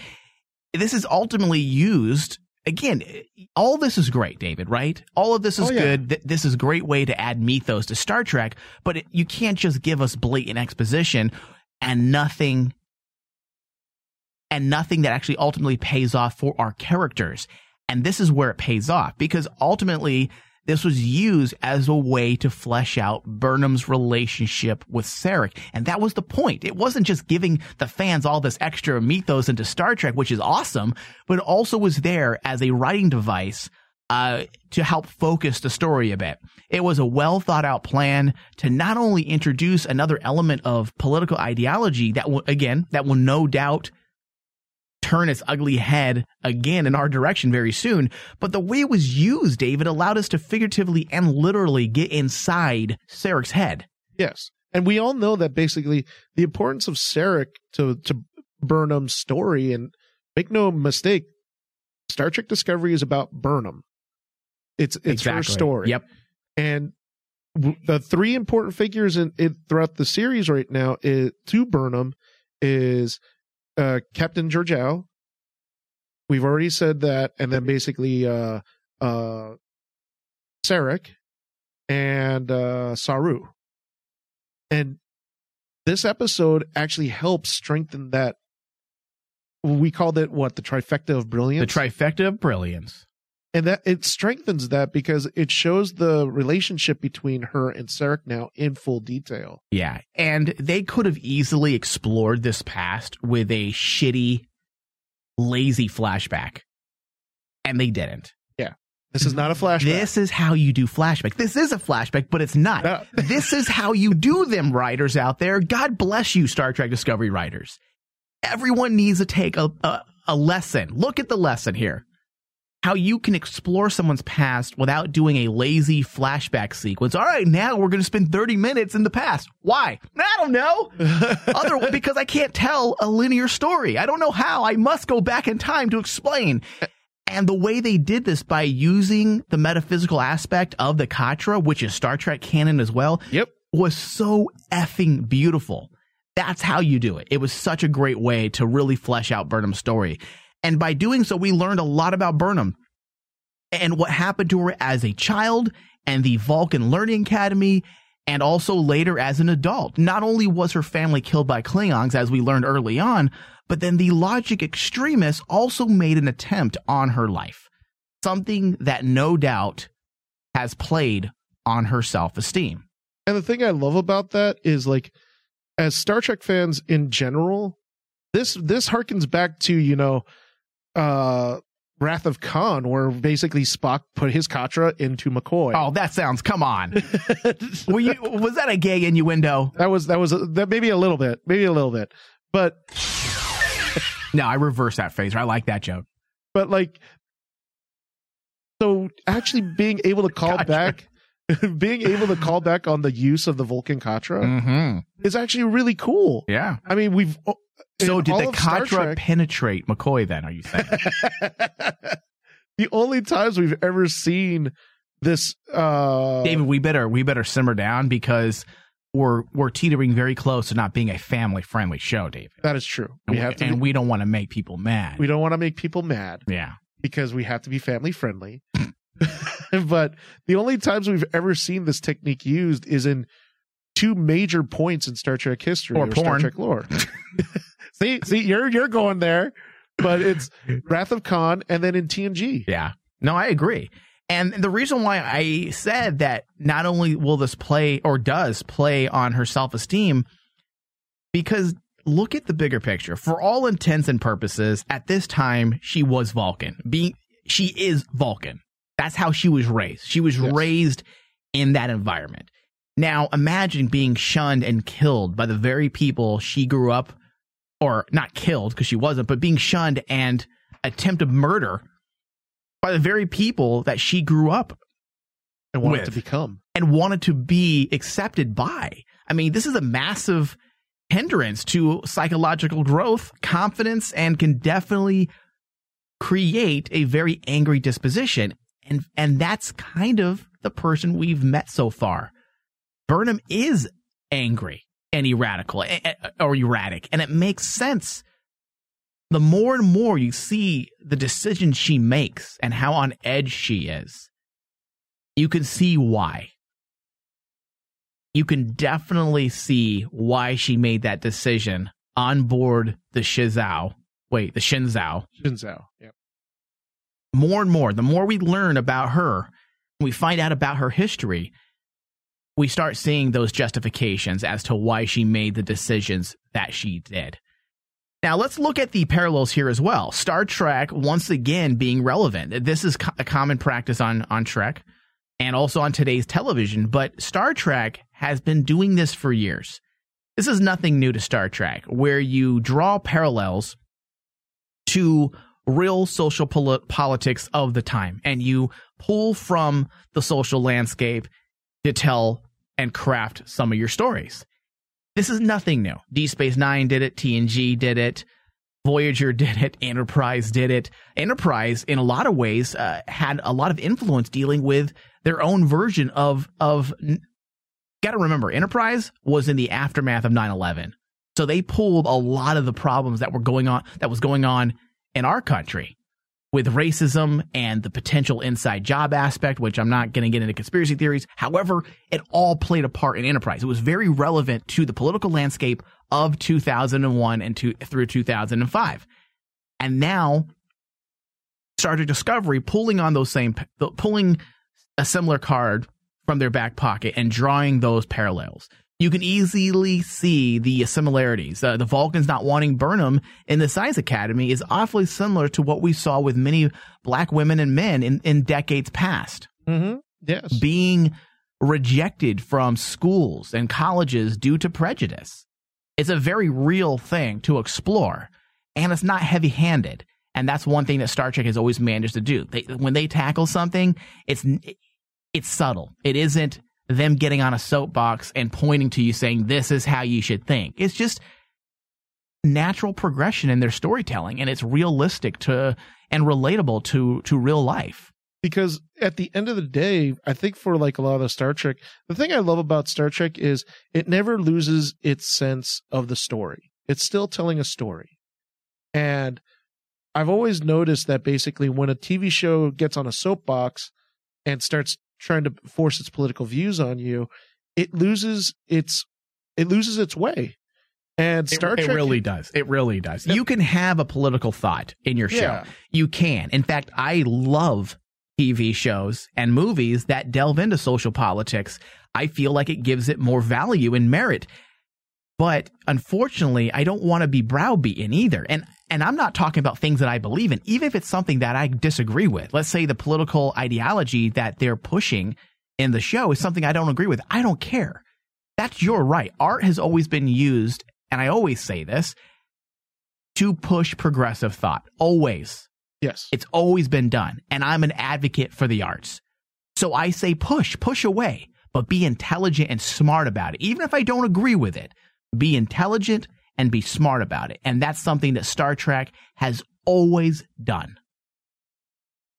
this is ultimately used again. All this is great, David. Right? All of this is Oh, yeah. good. Th- This is a great way to add mythos to Star Trek, but it, you can't just give us blatant exposition and nothing. And nothing that actually ultimately pays off for our characters. And this is where it pays off because ultimately this was used as a way to flesh out Burnham's relationship with Sarek. And that was the point. It wasn't just giving the fans all this extra mythos into Star Trek, which is awesome, but it also was there as a writing device uh, to help focus the story a bit. It was a well thought out plan to not only introduce another element of political ideology that will, again, that will no doubt turn its ugly head again in our direction very soon. But the way it was used, David, allowed us to figuratively and literally get inside Sarek's head. Yes. And we all know that basically the importance of Sarek to, to Burnham's story, and make no mistake, Star Trek Discovery is about Burnham. It's it's her story. Yep. And w- the three important figures in, in throughout the series right now is to Burnham is uh, Captain Georgiou. We've already said that, and then basically uh, uh, Sarek and uh, Saru. And this episode actually helps strengthen that. We called it what the trifecta of brilliance. The trifecta of brilliance. And that it strengthens that because it shows the relationship between her and Sarek now in full detail. Yeah. And they could have easily explored this past with a shitty, lazy flashback. And they didn't. Yeah, this is not a flashback. This is how you do flashback. This is a flashback, but it's not. No. this is how you do them, writers out there. God bless you, Star Trek Discovery writers. Everyone needs to take a, a, a lesson. Look at the lesson here. How you can explore someone's past without doing a lazy flashback sequence. All right, now we're going to spend 30 minutes in the past. Why? I don't know. Other because I can't tell a linear story. I don't know how. I must go back in time to explain. And the way they did this by using the metaphysical aspect of the Katra, which is Star Trek canon as well, Yep. was so effing beautiful. That's how you do it. It was such a great way to really flesh out Burnham's story. And by doing so, we learned a lot about Burnham and what happened to her as a child and the Vulcan Learning Academy and also later as an adult. Not only was her family killed by Klingons, as we learned early on, but then the logic extremists also made an attempt on her life. Something that no doubt has played on her self esteem. And the thing I love about that is like as Star Trek fans in general, this this harkens back to, you know, uh Wrath of Khan, where basically Spock put his Katra into McCoy. Oh, that sounds, come on. Were you, was that a gay innuendo? that was that was a, that maybe a little bit, maybe a little bit, but No, I reverse that phrase. I like that joke. but like So actually being able to call back, being able to call back on the use of the Vulcan Katra Mm-hmm. is actually really cool. Yeah. I mean, we've. So did the Katra penetrate McCoy? Then are you saying? the only times we've ever seen this, uh, David, we better we better simmer down because we're we're teetering very close to not being a family friendly show, David. that is true. And We have to. and be- we don't want to make people mad. we don't want to make people mad yeah. because we have to be family friendly. but the only times we've ever seen this technique used is in two major points in Star Trek history Or or, Star. Trek lore. see, see, you're you're going there, but it's Wrath of Khan and then in TNG. Yeah. No, I agree. And the reason why I said that not only will this play or does play on her self esteem, because look at the bigger picture. For all intents and purposes, at this time, she was Vulcan. Being she is Vulcan. That's how she was raised. She was Yes. raised in that environment. Now imagine being shunned and killed by the very people she grew up, or not killed because she wasn't, but being shunned and attempted murder by the very people that she grew up And wanted With. to become. and wanted to be accepted by. I mean, this is a massive hindrance to psychological growth, confidence, and can definitely create a very angry disposition. And and that's kind of the person we've met so far. Burnham is angry and erratical or erratic, and it makes sense. The more and more you see the decisions she makes and how on edge she is, you can see why. You can definitely see why she made that decision on board the Shizao. Wait, the Shenzhou. Shenzhou. yep. More and more, the more we learn about her, we find out about her history, we start seeing those justifications as to why she made the decisions that she did. Now, let's look at the parallels here as well. Star Trek, once again, being relevant. This is a common practice on, on Trek and also on today's television, but Star Trek has been doing this for years. This is nothing new to Star Trek, where you draw parallels to real social poli- politics of the time and you pull from the social landscape to tell and craft some of your stories. This is nothing new. Deep Space Nine did it, TNG did it, Voyager did it, Enterprise did it. Enterprise, in a lot of ways, uh, had a lot of influence dealing with their own version of of. Got to remember, Enterprise was in the aftermath of 9/11, so they pulled a lot of the problems that were going on that was going on in our country with racism and the potential inside job aspect, which I'm not going to get into conspiracy theories. However, it all played a part in Enterprise. It was very relevant to the political landscape of 2001 and to, through 2005. And now, Star Trek Discovery pulling on those same, pulling a similar card from their back pocket and drawing those parallels. You can easily see the similarities. Uh, the Vulcans not wanting Burnham in the Science Academy is awfully similar to what we saw with many black women and men in, in decades past Mm-hmm. Yes. being rejected from schools and colleges due to prejudice. It's a very real thing to explore, and it's not heavy handed. And that's one thing that Star Trek has always managed to do. They, when they tackle something, it's it's subtle. It isn't them getting on a soapbox and pointing to you saying this is how you should think. It's just natural progression in their storytelling, and it's realistic to and relatable to to real life. because at the end of the day, I think for like a lot of the Star Trek, the thing I love about Star Trek is it never loses its sense of the story. It's still telling a story. And I've always noticed that basically when a TV show gets on a soapbox and starts trying to force its political views on you, it loses its it loses its way. And Star it, Trek it really does. It really does. You can have a political thought in your show. Yeah. You can. In fact, I love TV shows and movies that delve into social politics. I feel like it gives it more value and merit. But unfortunately, I don't want to be browbeaten either. And and I'm not talking about things that I believe in, even if it's something that I disagree with. Let's say the political ideology that they're pushing in the show is something I don't agree with. I don't care. That's your right. Art has always been used, and I always say this, to push progressive thought. Always. Yes. It's always been done. And I'm an advocate for the arts. So I say push, push away, but be intelligent and smart about it. Even if I don't agree with it, be intelligent and be smart about it. And that's something that Star Trek has always done.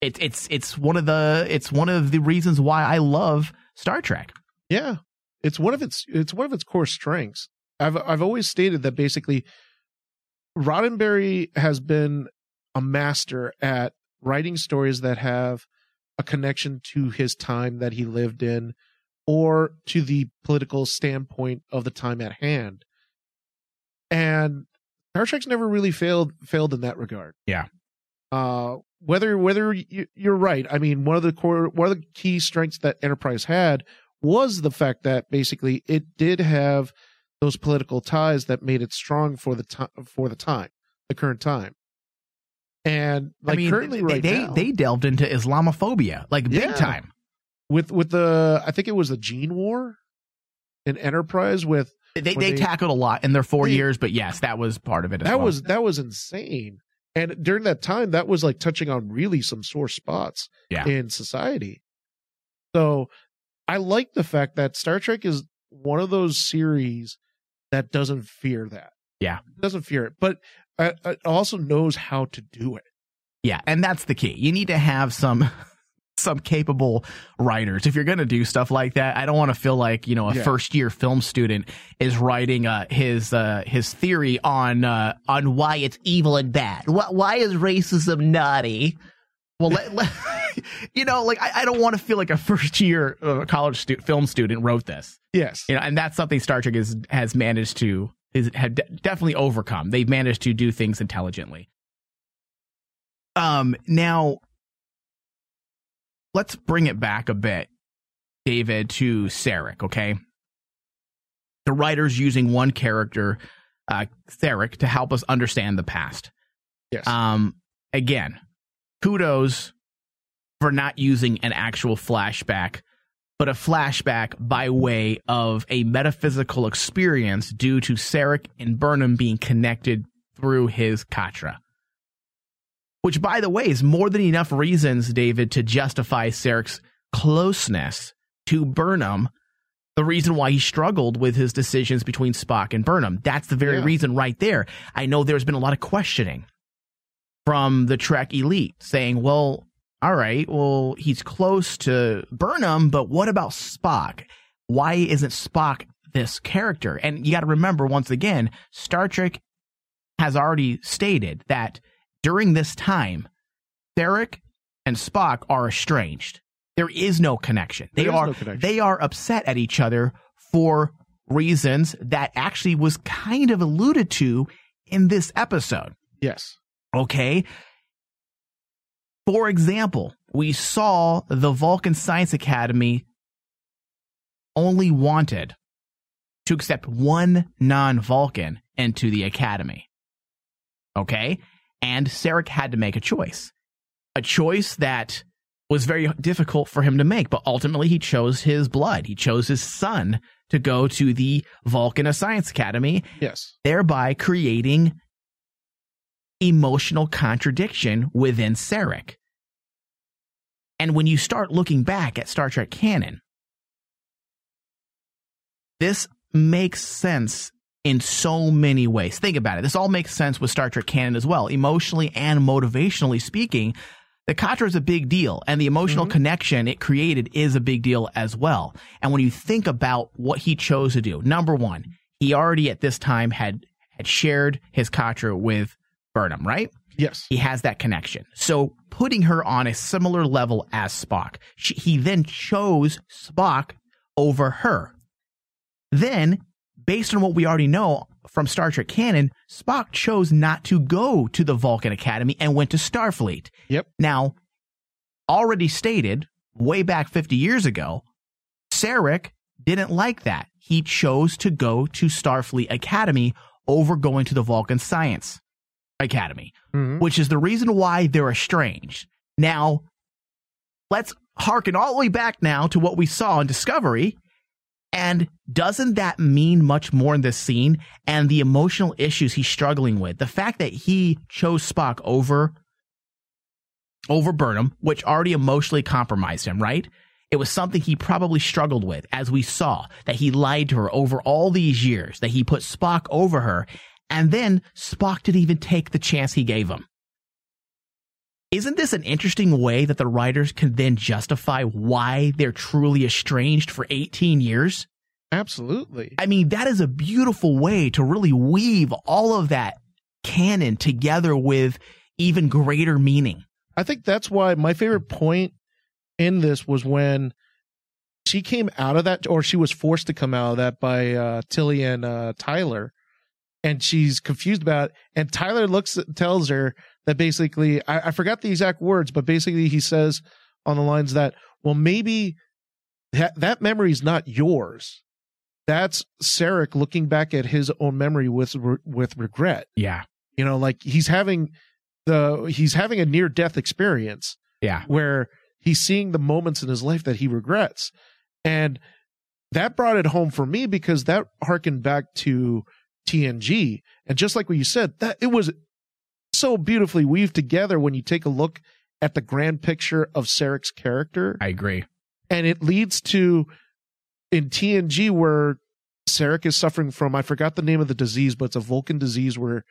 It's it's it's one of the it's one of the reasons why I love Star Trek. Yeah. It's one of its it's one of its core strengths. I've I've always stated that basically Roddenberry has been a master at writing stories that have a connection to his time that he lived in or to the political standpoint of the time at hand. And Star Trek's never really failed failed in that regard. Yeah. Uh whether whether you, you're right, I mean one of the core one of the key strengths that Enterprise had was the fact that basically it did have those political ties that made it strong for the time for the time, the current time. And like I mean, currently they, right they, now, they delved into Islamophobia like big Yeah. time. with with the I think it was the Gene War in Enterprise with They when they, tackled a lot in their four They- years, but yes, that was part of it. As that well. was that was insane. And during that time, that was like touching on really some sore spots Yeah. in society. So I like the fact that Star Trek is one of those series that doesn't fear that. Yeah. doesn't fear it, but uh, it also knows how to do it. Yeah, and that's the key. You need to have some some capable writers if you're going to do stuff like that. I don't want to feel like you know a Yeah. first year film student is writing uh, his uh, his theory on uh, on why it's evil and bad. Why, why is racism naughty? Well, let, let- you know, like I, I don't want to feel like a first year uh, college stu- film student wrote this. Yes. You know, and that's something Star Trek is has managed to is had de- definitely overcome. They've managed to do things intelligently. Um, now let's bring it back a bit, David, to Sarek. Okay, the writers using one character, uh, Sarek, to help us understand the past. Yes. Um, again, kudos for not using an actual flashback, but a flashback by way of a metaphysical experience due to Sarek and Burnham being connected through his Katra. Which, by the way, is more than enough reasons, David, to justify Sarek's closeness to Burnham. The reason why he struggled with his decisions between Spock and Burnham. That's the very Yeah. reason right there. I know there's been a lot of questioning from the Trek elite saying, well, all right, well, he's close to Burnham, but what about Spock? Why isn't Spock this character? And you got to remember, once again, Star Trek has already stated that during this time, Sarek and Spock are estranged. There is no connection. They are no connection. they are upset at each other for reasons that actually was kind of alluded to in this episode. Yes. Okay. For example, we saw the Vulcan Science Academy only wanted to accept one non Vulcan into the Academy. Okay. And Sarek had to make a choice. A choice that was very difficult for him to make, but ultimately he chose his blood. He chose his son to go to the Vulcan Science Academy Yes. thereby creating emotional contradiction within Sarek. And when you start looking back at Star Trek canon, this makes sense in so many ways. Think about it. This all makes sense with Star Trek canon as well. Emotionally and motivationally speaking, the Katra is a big deal, and the emotional mm-hmm. connection it created is a big deal as well. And when you think about what he chose to do, number one, he already at this time had had shared his Katra with Burnham, right? Yes. He has that connection. So putting her on a similar level as Spock, she, he then chose Spock over her. Then, based on what we already know from Star Trek canon, Spock chose not to go to the Vulcan Academy and went to Starfleet. Yep. Now, already stated way back 50 years ago, Sarek didn't like that. He chose to go to Starfleet Academy over going to the Vulcan Science Academy, Mhm. which is the reason why they're estranged. Now, let's harken all the way back now to what we saw in Discovery. And doesn't that mean much more in this scene and the emotional issues he's struggling with? The fact that he chose Spock over over Burnham, which already emotionally compromised him, right? It was something he probably struggled with, as we saw, that he lied to her over all these years, that he put Spock over her, and then Spock didn't even take the chance he gave him. Isn't this an interesting way that the writers can then justify why they're truly estranged for 18 years? Absolutely. I mean, that is a beautiful way to really weave all of that canon together with even greater meaning. I think that's why my favorite point in this was when she came out of that, or she was forced to come out of that by uh, Tilly and uh, Tyler, and she's confused about it. And Tyler looks, tells her that basically, I, I forgot the exact words, but basically he says on the lines that, well, maybe that that memory is not yours. That's Sarek looking back at his own memory with with regret. Yeah, you know, like he's having the he's having a near death experience. Yeah, where he's seeing the moments in his life that he regrets, and that brought it home for me because that harkened back to TNG, and just like what you said, that it was so beautifully weaved together when you take a look at the grand picture of Sarek's character. I agree, and it leads to in TNG where Sarek is suffering from I forgot the name of the disease, but it's a Vulcan disease where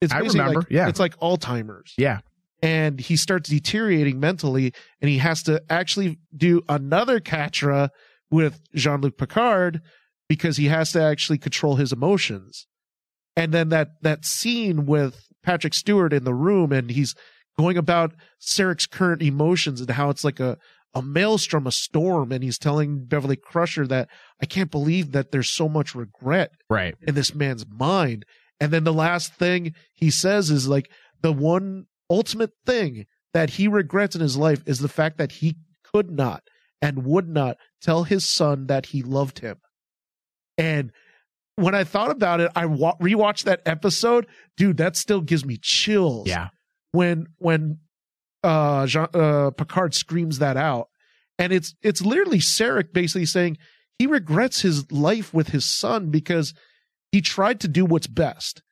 it's I remember, like yeah. it's like Alzheimer's. Yeah. And he starts deteriorating mentally and he has to actually do another Katra with Jean-Luc Picard because he has to actually control his emotions. And then that that scene with Patrick Stewart in the room and he's going about Sarek's current emotions and how it's like a a maelstrom, a storm, and he's telling Beverly Crusher that I can't believe that there's so much regret right. in this man's mind. And then the last thing he says is like the one ultimate thing that he regrets in his life is the fact that he could not and would not tell his son that he loved him. And when I thought about it, I wa- rewatched that episode, dude. That still gives me chills. Yeah. When when uh, Jean, uh Picard screams that out, and it's it's literally Sarek basically saying he regrets his life with his son because he tried to do what's best.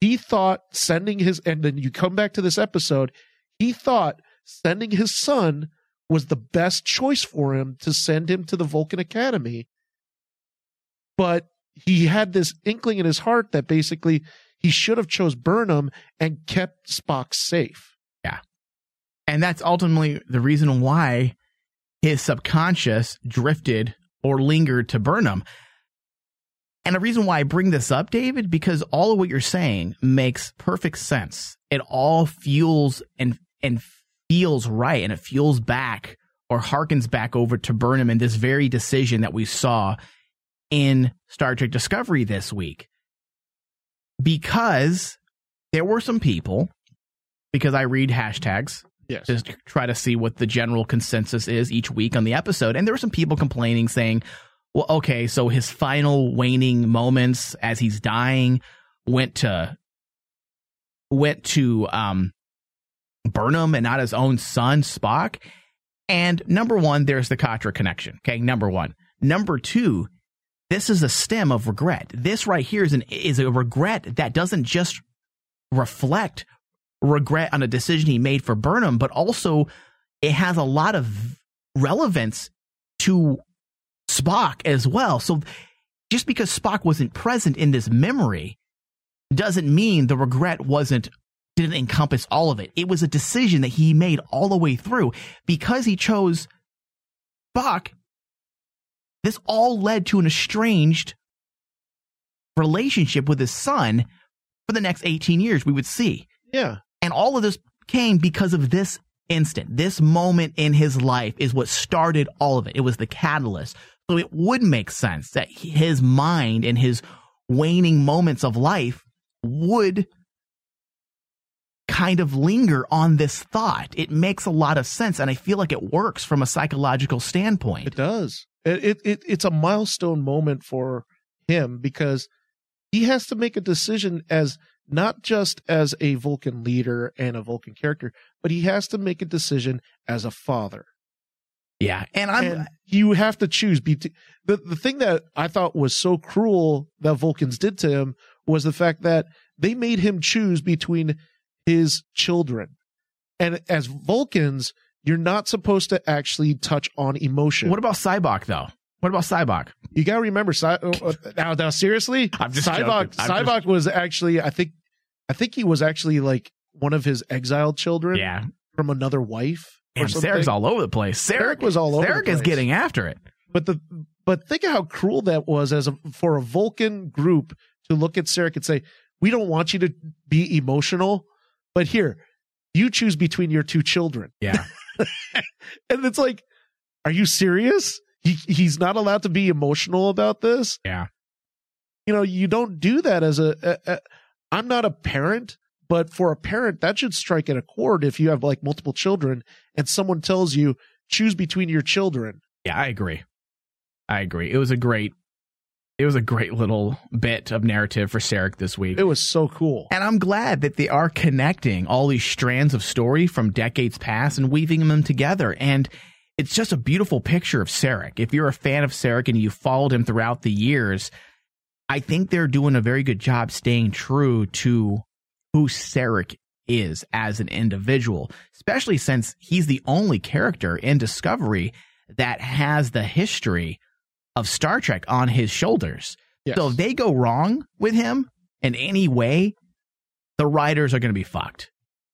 He thought sending his and then you come back to this episode, he thought sending his son was the best choice for him to send him to the Vulcan Academy. But he had this inkling in his heart that basically he should have chose Burnham and kept Spock safe. Yeah. And that's ultimately the reason why his subconscious drifted or lingered to Burnham. And the reason why I bring this up, David, because all of what you're saying makes perfect sense. It all fuels and and feels right, and it fuels back or harkens back over to Burnham and this very decision that we saw in Star Trek Discovery this week. Because there were some people, because I read hashtags Yes. just try to see what the general consensus is each week on the episode. And there were some people complaining saying, well, okay, so his final waning moments as he's dying went to went to um Burnham and not his own son, Spock. And number one, there's the Katra connection. Okay, number one. Number two, this is a stem of regret. This right here is an is a regret that doesn't just reflect regret on a decision he made for Burnham, but also it has a lot of relevance to Spock as well. So just because Spock wasn't present in this memory doesn't mean the regret wasn't didn't encompass all of it. It was a decision that he made all the way through because he chose Spock. This all led to an estranged relationship with his son for the next 18 years we would see. Yeah. And all of this came because of this instant. This moment in his life is what started all of it. It was the catalyst. So it would make sense that his mind and his waning moments of life would kind of linger on this thought. It makes a lot of sense. And I feel like it works from a psychological standpoint. It does. It, it, it it's a milestone moment for him because he has to make a decision as not just as a Vulcan leader and a Vulcan character, but he has to make a decision as a father. Yeah, and I'm and you have to choose. The the thing that I thought was so cruel that Vulcans did to him was the fact that they made him choose between his children. And as Vulcans, you're not supposed to actually touch on emotion. What about Sybok though? What about Sybok? You got to remember, Cy- uh, now, now, seriously, I'm just Sybok. Sybok just- was actually, I think, I think he was actually like one of his exiled children Yeah. from another wife. And. Sarek's all over the place. Sarek, was all over the Sarek is getting after it. But the but think of how cruel that was as a for a Vulcan group to look at Sarek and say, "We don't want you to be emotional, but here, you choose between your two children." Yeah. and it's like, are you serious? He he's not allowed to be emotional about this. Yeah. You know, you don't do that as a. a, a I'm not a parent, but for a parent, that should strike at a chord if you have like multiple children and someone tells you choose between your children. Yeah, I agree. I agree. It was a great it was a great little bit of narrative for Sarek this week. It was so cool. And I'm glad that they are connecting all these strands of story from decades past and weaving them together. And it's just a beautiful picture of Sarek. If you're a fan of Sarek and you followed him throughout the years, I think they're doing a very good job staying true to who Sarek is as an individual, especially since he's the only character in Discovery that has the history of Star Trek on his shoulders. Yes. So if they go wrong with him in any way, the writers are going to be fucked.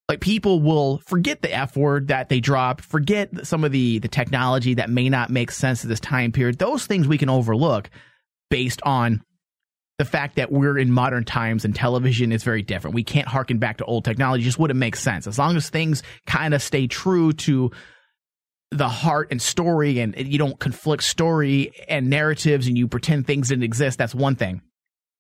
Like people will forget the F word that they dropped, forget some of the the technology that may not make sense at this time period. Those things we can overlook based on the fact that we're in modern times and television is very different. We can't harken back to old technology; it just wouldn't make sense. As long as things kind of stay true to the heart and story, and you don't conflict story and narratives, and you pretend things didn't exist. That's one thing.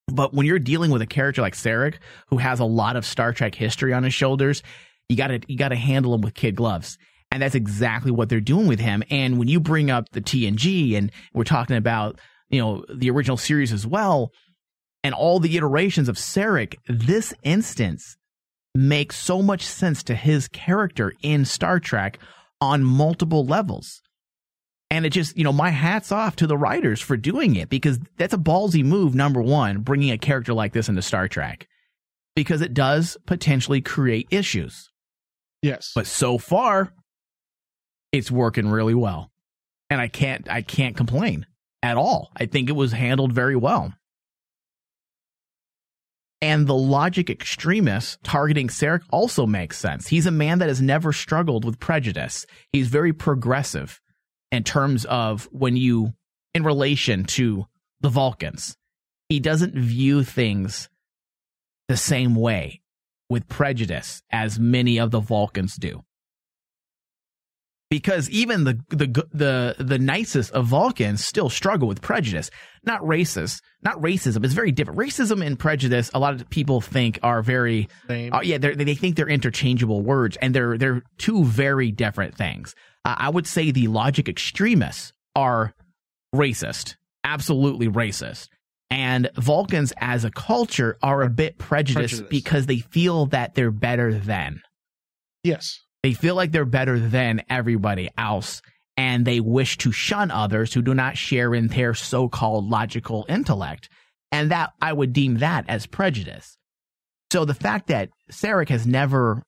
But when you're dealing with a character like Sarek, who has a lot of Star Trek history on his shoulders, you gotta you gotta handle him with kid gloves. And that's exactly what they're doing with him. And when you bring up the TNG and we're talking about, you know, the original series as well, and all the iterations of Sarek, this instance makes so much sense to his character in Star Trek on multiple levels. And it just, you know, my hat's off to the writers for doing it because that's a ballsy move, number one, bringing a character like this into Star Trek because it does potentially create issues. Yes. But so far, it's working really well. And I can't, I can't complain at all. I think it was handled very well. And the logic extremist targeting Sarek also makes sense. He's a man that has never struggled with prejudice. He's very progressive in terms of when you, in relation to the Vulcans, he doesn't view things the same way with prejudice as many of the Vulcans do. Because even the the the the nicest of Vulcans still struggle with prejudice, not racist, not racism. It's very different. Racism and prejudice, a lot of people think are very, Same. uh, yeah, they think they're interchangeable words, and they're they're two very different things. Uh, I would say the logic extremists are racist, absolutely racist. And Vulcans as a culture are a bit prejudiced Prejudiced. because they feel that they're better than. Yes. They feel like they're better than everybody else, and they wish to shun others who do not share in their so called logical intellect. And that I would deem that as prejudice. So the fact that Sarek has never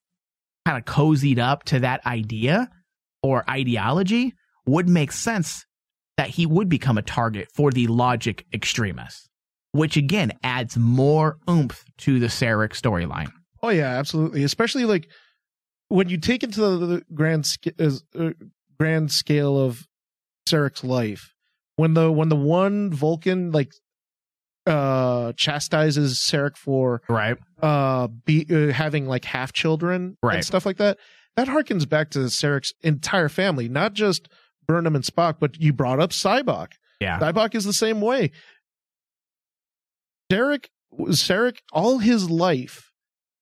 kind of cozied up to that idea or ideology would make sense that he would become a target for the logic extremists, which again adds more oomph to the Sarek storyline. Oh yeah, absolutely. Especially like when you take into the, the grand uh, grand scale of Sarek's life, when the when the one Vulcan like uh chastises Sarek for Right. uh be uh, having like half children Right. and stuff like that, that harkens back to Sarek's entire family, not just Burnham and Spock, but you brought up Sybok. Yeah. Sybok is the same way. Sarek, Sarek, all his life,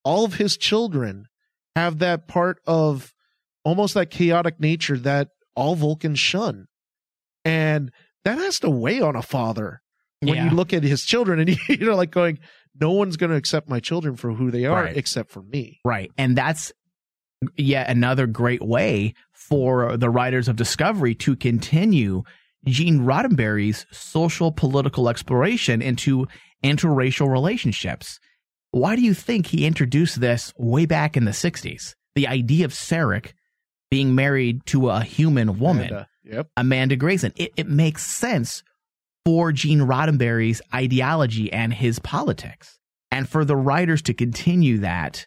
all of his children have that part of almost that chaotic nature that all Vulcans shun. And that has to weigh on a father when Yeah. you look at his children and you're like going, no one's going to accept my children for who they are Right. except for me. Right. And that's yet another great way for the writers of Discovery to continue Gene Roddenberry's social political exploration into interracial relationships. Why do you think he introduced this way back in the 60s? the idea of Sarek being married to a human woman, Amanda. Yep. Amanda Grayson. It, it makes sense for Gene Roddenberry's ideology and his politics. And for the writers to continue that,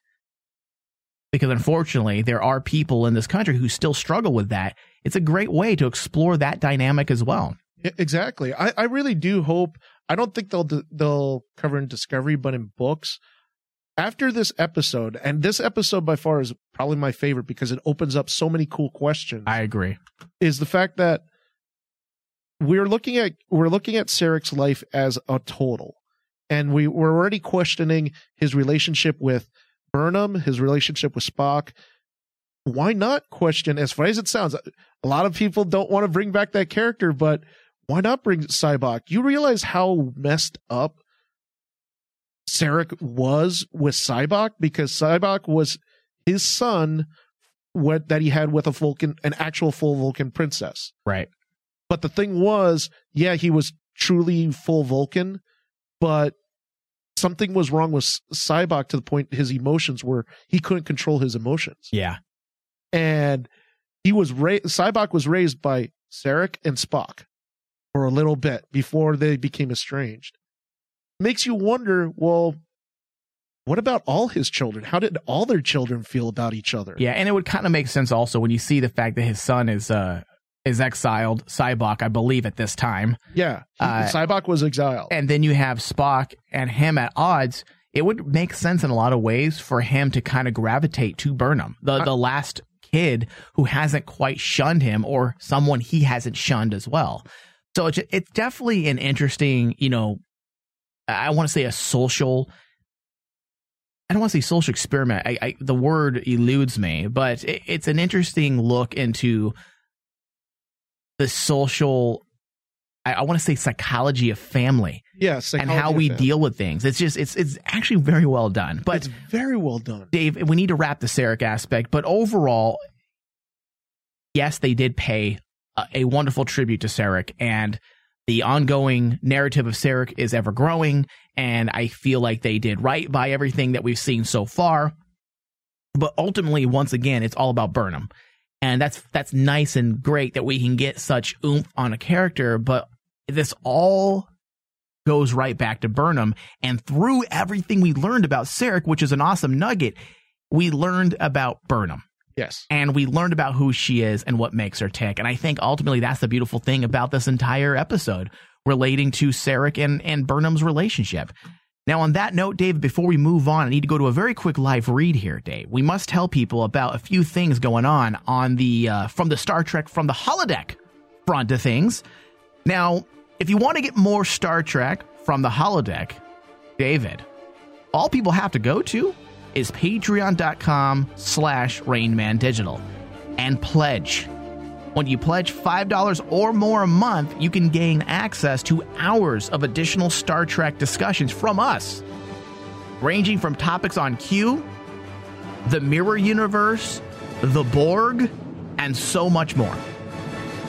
because unfortunately, there are people in this country who still struggle with that. It's a great way to explore that dynamic as well. Exactly. I, I really do hope. I don't think they'll they'll cover in Discovery, but in books. After this episode, and this episode by far is probably my favorite because it opens up so many cool questions. I agree. is the fact that we're looking at we're looking at Sarek's life as a total, and we we're already questioning his relationship with Burnham, his relationship with Spock. Why not question? As funny as it sounds, a lot of people don't want to bring back that character, but why not bring Sybok? You realize how messed up Sarek was with Sybok because Sybok was his son what that he had with a Vulcan, an actual full Vulcan princess. Right. But the thing was, yeah, he was truly full Vulcan, but something was wrong with Sybok to the point his emotions were he couldn't control his emotions. Yeah. And he was raised Sybok was raised by Sarek and Spock for a little bit before they became estranged. Makes you wonder, well, what about all his children? How did all their children feel about each other? Yeah, and it would kind of make sense also when you see the fact that his son is uh is exiled, Sybok, I believe, at this time. Yeah. He- Uh, Sybok was exiled. And then you have Spock and him at odds. It would make sense in a lot of ways for him to kind of gravitate to Burnham, the the last kid who hasn't quite shunned him, or someone he hasn't shunned as well. So it's it's definitely an interesting, you know, I want to say a social. I don't want to say social experiment. I, I the word eludes me, but it, it's an interesting look into the social. I, I want to say psychology of family yeah, and how we family. deal with things. It's just it's it's actually very well done. But It's very well done. Dave, we need to wrap the Sarek aspect, but overall, yes, they did pay a, a wonderful tribute to Sarek, and the ongoing narrative of Sarek is ever growing, and I feel like they did right by everything that we've seen so far. But ultimately, once again, it's all about Burnham. And that's that's nice and great that we can get such oomph on a character, but this all goes right back to Burnham. And through everything we learned about Sarek, which is an awesome nugget, we learned about Burnham. Yes. And we learned about who she is and what makes her tick. And I think ultimately that's the beautiful thing about this entire episode relating to Sarek and, and Burnham's relationship. Now, on that note, Dave, before we move on, I need to go to a very quick live read here, Dave. We must tell people about a few things going on on the uh, from the Star Trek from the holodeck front of things. Now, if you want to get more Star Trek from the holodeck, David, all people have to go to is patreon.com slash rainmandigital and pledge. When you pledge $5 or more a month, you can gain access to hours of additional Star Trek discussions from us, ranging from topics on Q, the Mirror Universe, the Borg, and so much more.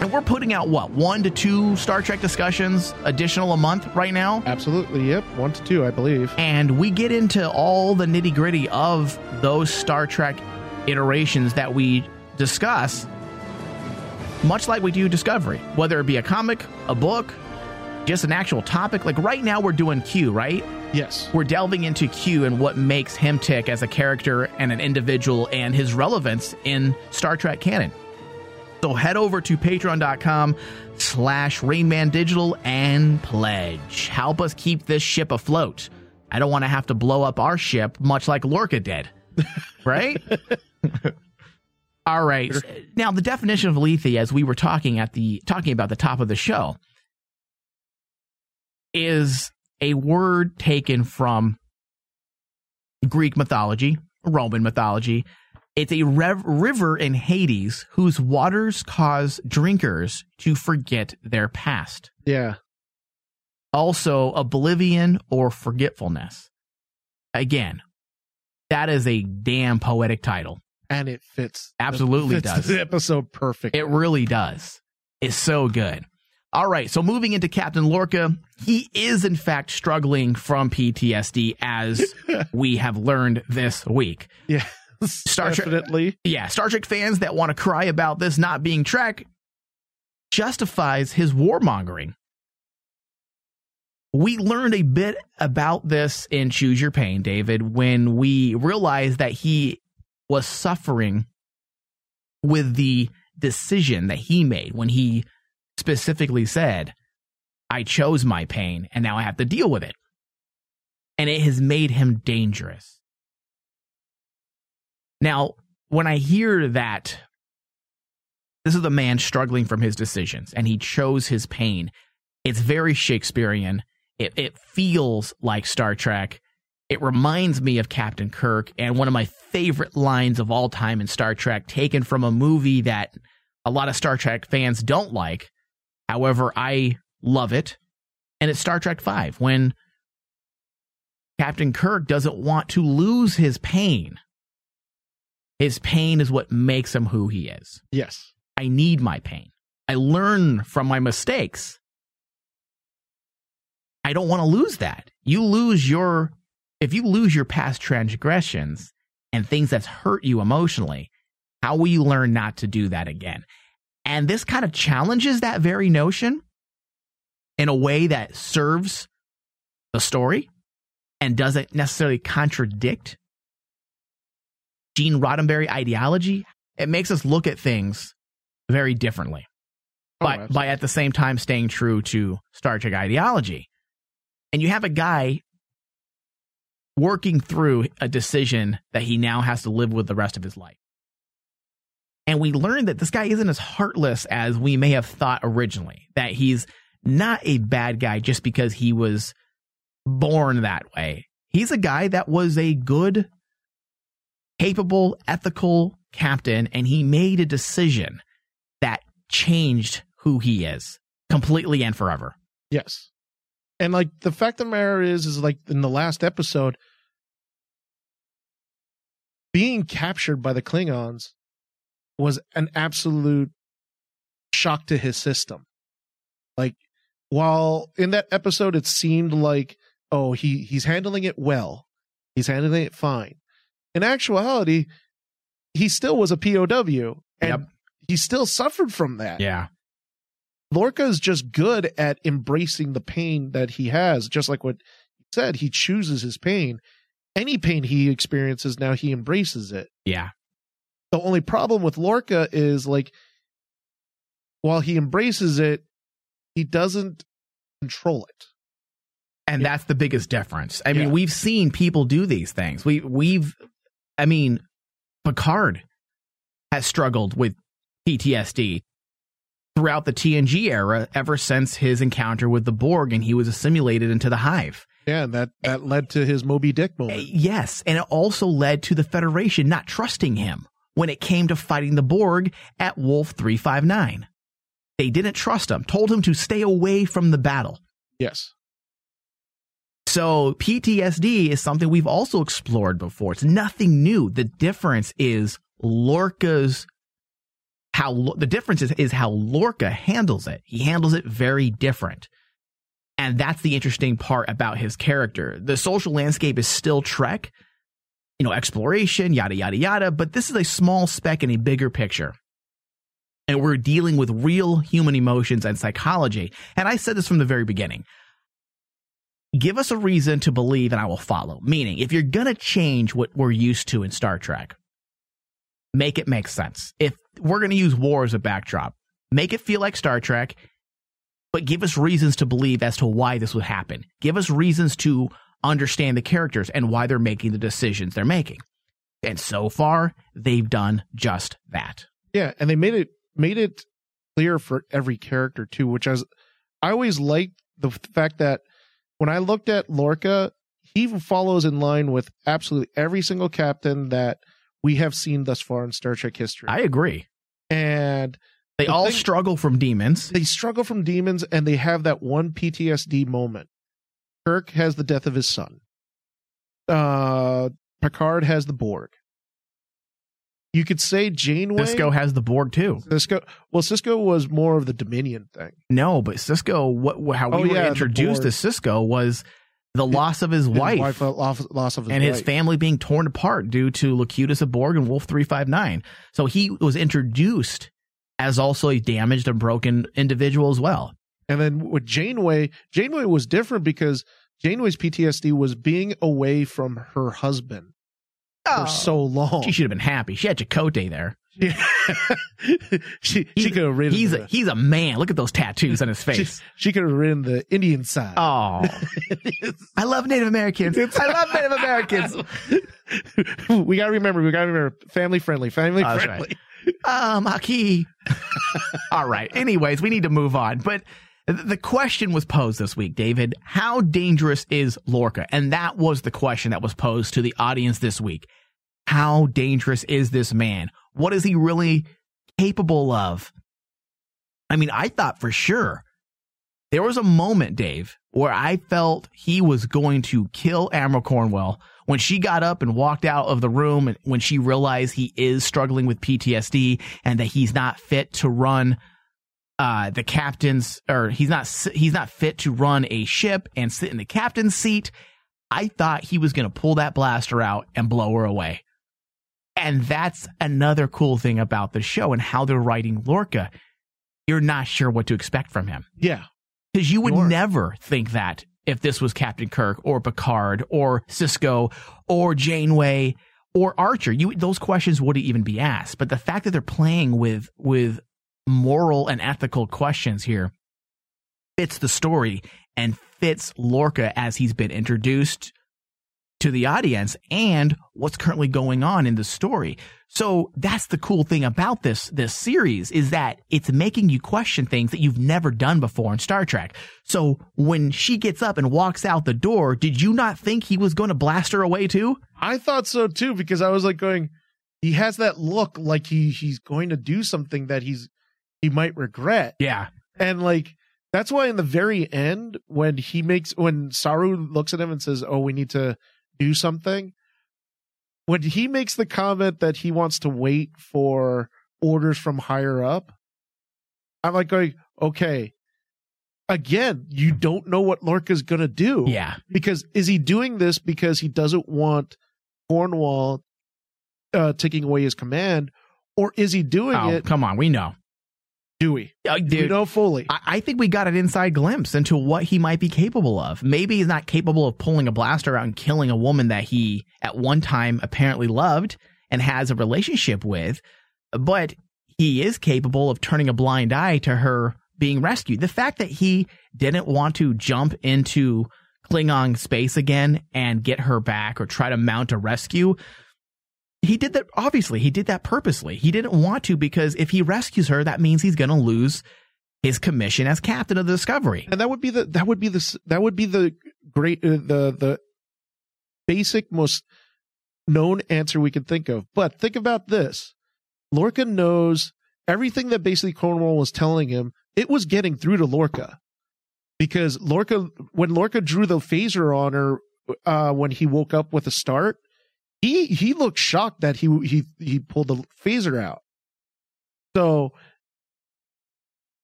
And we're putting out what, one to two Star Trek discussions additional a month right now? Absolutely. Yep. One to two, I believe. and we get into all the nitty gritty of those Star Trek iterations that we discuss, much like we do Discovery, whether it be a comic, a book, just an actual topic. Like right now, we're doing Q, right? Yes. We're delving into Q and what makes him tick as a character and an individual and his relevance in Star Trek canon. So head over to patreon.com slash Rainman Digital and pledge. Help us keep this ship afloat. I don't want to have to blow up our ship much like Lorca did. Right? All right. Now the definition of lethe, as we were talking at the talking about the top of the show, is a word taken from Greek mythology, Roman mythology. It's a rev- river in Hades whose waters cause drinkers to forget their past. Yeah. Also, oblivion or forgetfulness. Again, that is a damn poetic title. And it fits. Absolutely fits does. The episode perfect. It really does. It's so good. All right, so moving into Captain Lorca, he is in fact struggling from PTSD as we have learned this week. Yeah. Star Trek- yeah, Star Trek fans that want to cry about this not being Trek justifies his warmongering. We learned a bit about this in Choose Your Pain, David, when we realized that he was suffering with the decision that he made when he specifically said, I chose my pain and now I have to deal with it. And it has made him dangerous. Now, when I hear that this is a man struggling from his decisions and he chose his pain, it's very Shakespearean. It, it feels like Star Trek. It reminds me of Captain Kirk and one of my favorite lines of all time in Star Trek, taken from a movie that a lot of Star Trek fans don't like. However, I love it. And it's Star Trek 5 when Captain Kirk doesn't want to lose his pain. His pain is what makes him who he is. Yes. I need my pain. I learn from my mistakes. I don't want to lose that. You lose your, if you lose your past transgressions and things that's hurt you emotionally, how will you learn not to do that again? And this kind of challenges that very notion in a way that serves the story and doesn't necessarily contradict Gene Roddenberry ideology. It makes us look at things very differently. Oh, absolutely. by at the same time staying true to Star Trek ideology. And you have a guy working through a decision that he now has to live with the rest of his life. And we learn that this guy isn't as heartless as we may have thought originally, that he's not a bad guy just because he was born that way. He's a guy that was a good, capable, ethical captain, and he made a decision that changed who he is completely and forever. Yes. And like the fact of the matter is, is like in the last episode, being captured by the Klingons was an absolute shock to his system. Like while in that episode it seemed like, oh, he he's handling it well. He's handling it fine. In actuality, he still was a POW and Yep. he still suffered from that. Yeah. Lorca is just good at embracing the pain that he has, just like what he said. He chooses his pain. Any pain he experiences now, he embraces it. Yeah. The only problem with Lorca is like, while he embraces it, he doesn't control it. And that's the biggest difference. I Yeah. mean, we've seen people do these things. We we've I mean, Picard has struggled with PTSD throughout the TNG era ever since his encounter with the Borg and he was assimilated into the hive. Yeah, and that that led to his Moby Dick eh, moment. Yes, and it also led to the Federation not trusting him when it came to fighting the Borg at Wolf 359. They didn't trust him, told him to stay away from the battle. Yes. So PTSD is something we've also explored before. It's nothing new. The difference is Lorca's how the difference is, is how Lorca handles it. He handles it very different. And that's the interesting part about his character. The social landscape is still Trek, you know, exploration, yada, yada, yada, but this is a small speck in a bigger picture. And we're dealing with real human emotions and psychology. And I said this from the very beginning give us a reason to believe and I will follow. Meaning, if you're going to change what we're used to in Star Trek, make it make sense. If we're going to use war as a backdrop, make it feel like Star Trek, but give us reasons to believe as to why this would happen. Give us reasons to understand the characters and why they're making the decisions they're making. And so far, they've done just that. Yeah, and they made it made it clear for every character too, which I was I always liked the fact that when I looked at Lorca, he follows in line with absolutely every single captain that we have seen thus far in Star Trek history. I agree. and They The all thing- struggle from demons. they struggle from demons and they have that one PTSD moment. Kirk has the death of his son. Uh Picard has the Borg. You could say Janeway Sisko has the Borg too. Sisko well Sisko was more of the Dominion thing. No, but Sisko, what, how we Oh, were yeah, introduced to Sisko was the loss of his, His wife, uh, loss, of his and his family being torn apart due to Locutus of Borg and Wolf 359. So he was introduced as also a damaged and broken individual as well. And then with Janeway, Janeway was different because Janeway's PTSD was being away from her husband for so long. Oh. She should have been happy. She had Chakotay there. she she could have ridden. He's the, a, he's a man. Look at those tattoos on his face. she could have ridden the Indian side. Oh, I love Native Americans. I love Native Americans. we gotta remember. We gotta remember. Family friendly. Family Oh, that's friendly. Um, Aki. All right. Anyways, we need to move on. But th- the question was posed this week, David. How dangerous is Lorca? And that was the question that was posed to the audience this week. How dangerous is this man? What is he really capable of? I mean, I thought for sure there was a moment, Dave, where I felt he was going to kill Admiral Cornwell when she got up and walked out of the room and when she realized he is struggling with PTSD and that he's not fit to run uh, the captain's or he's not he's not fit to run a ship and sit in the captain's seat. I thought he was going to pull that blaster out and blow her away. And that's another cool thing about the show and how they're writing Lorca. You're not sure what to expect from him Yeah. because you would Sure. never think that if this was Captain Kirk or Picard or Sisko or Janeway or Archer. You those questions wouldn't even be asked. But the fact that they're playing with with moral and ethical questions here fits the story and fits Lorca as he's been introduced to the audience and what's currently going on in the story. So that's the cool thing about this this series is that it's making you question things that you've never done before in Star Trek. So when she gets up and walks out the door, did you not think he was going to blast her away too? I thought so too because I was like going. He has that look like he he's going to do something that he's he might regret. Yeah. And like that's why in the very end, when he makes when Saru looks at him and says, "Oh, we need to do something," when he makes the comment that he wants to wait for orders from higher up, I'm like going, "Okay." Again, you don't know what Lorca's gonna do. Yeah. Because is he doing this because he doesn't want Cornwell uh, taking away his command, or is he doing Oh, it? come on, we know. Do we? Uh, Do we know fully? I, I think we got an inside glimpse into what he might be capable of. Maybe he's not capable of pulling a blaster out and killing a woman that he at one time apparently loved and has a relationship with, but he is capable of turning a blind eye to her being rescued. The fact that he didn't want to jump into Klingon space again and get her back or try to mount a rescue. He did that, obviously, he did that purposely. He didn't want to because if he rescues her, that means he's going to lose his commission as captain of the Discovery. and that would be the that would be the that would be the great uh, the the basic most known answer we can think of but think about this lorca knows everything that basically Cornwell was telling him it was getting through to lorca because lorca when lorca drew the phaser on her uh when he woke up with a start he he looked shocked that he he he pulled the phaser out so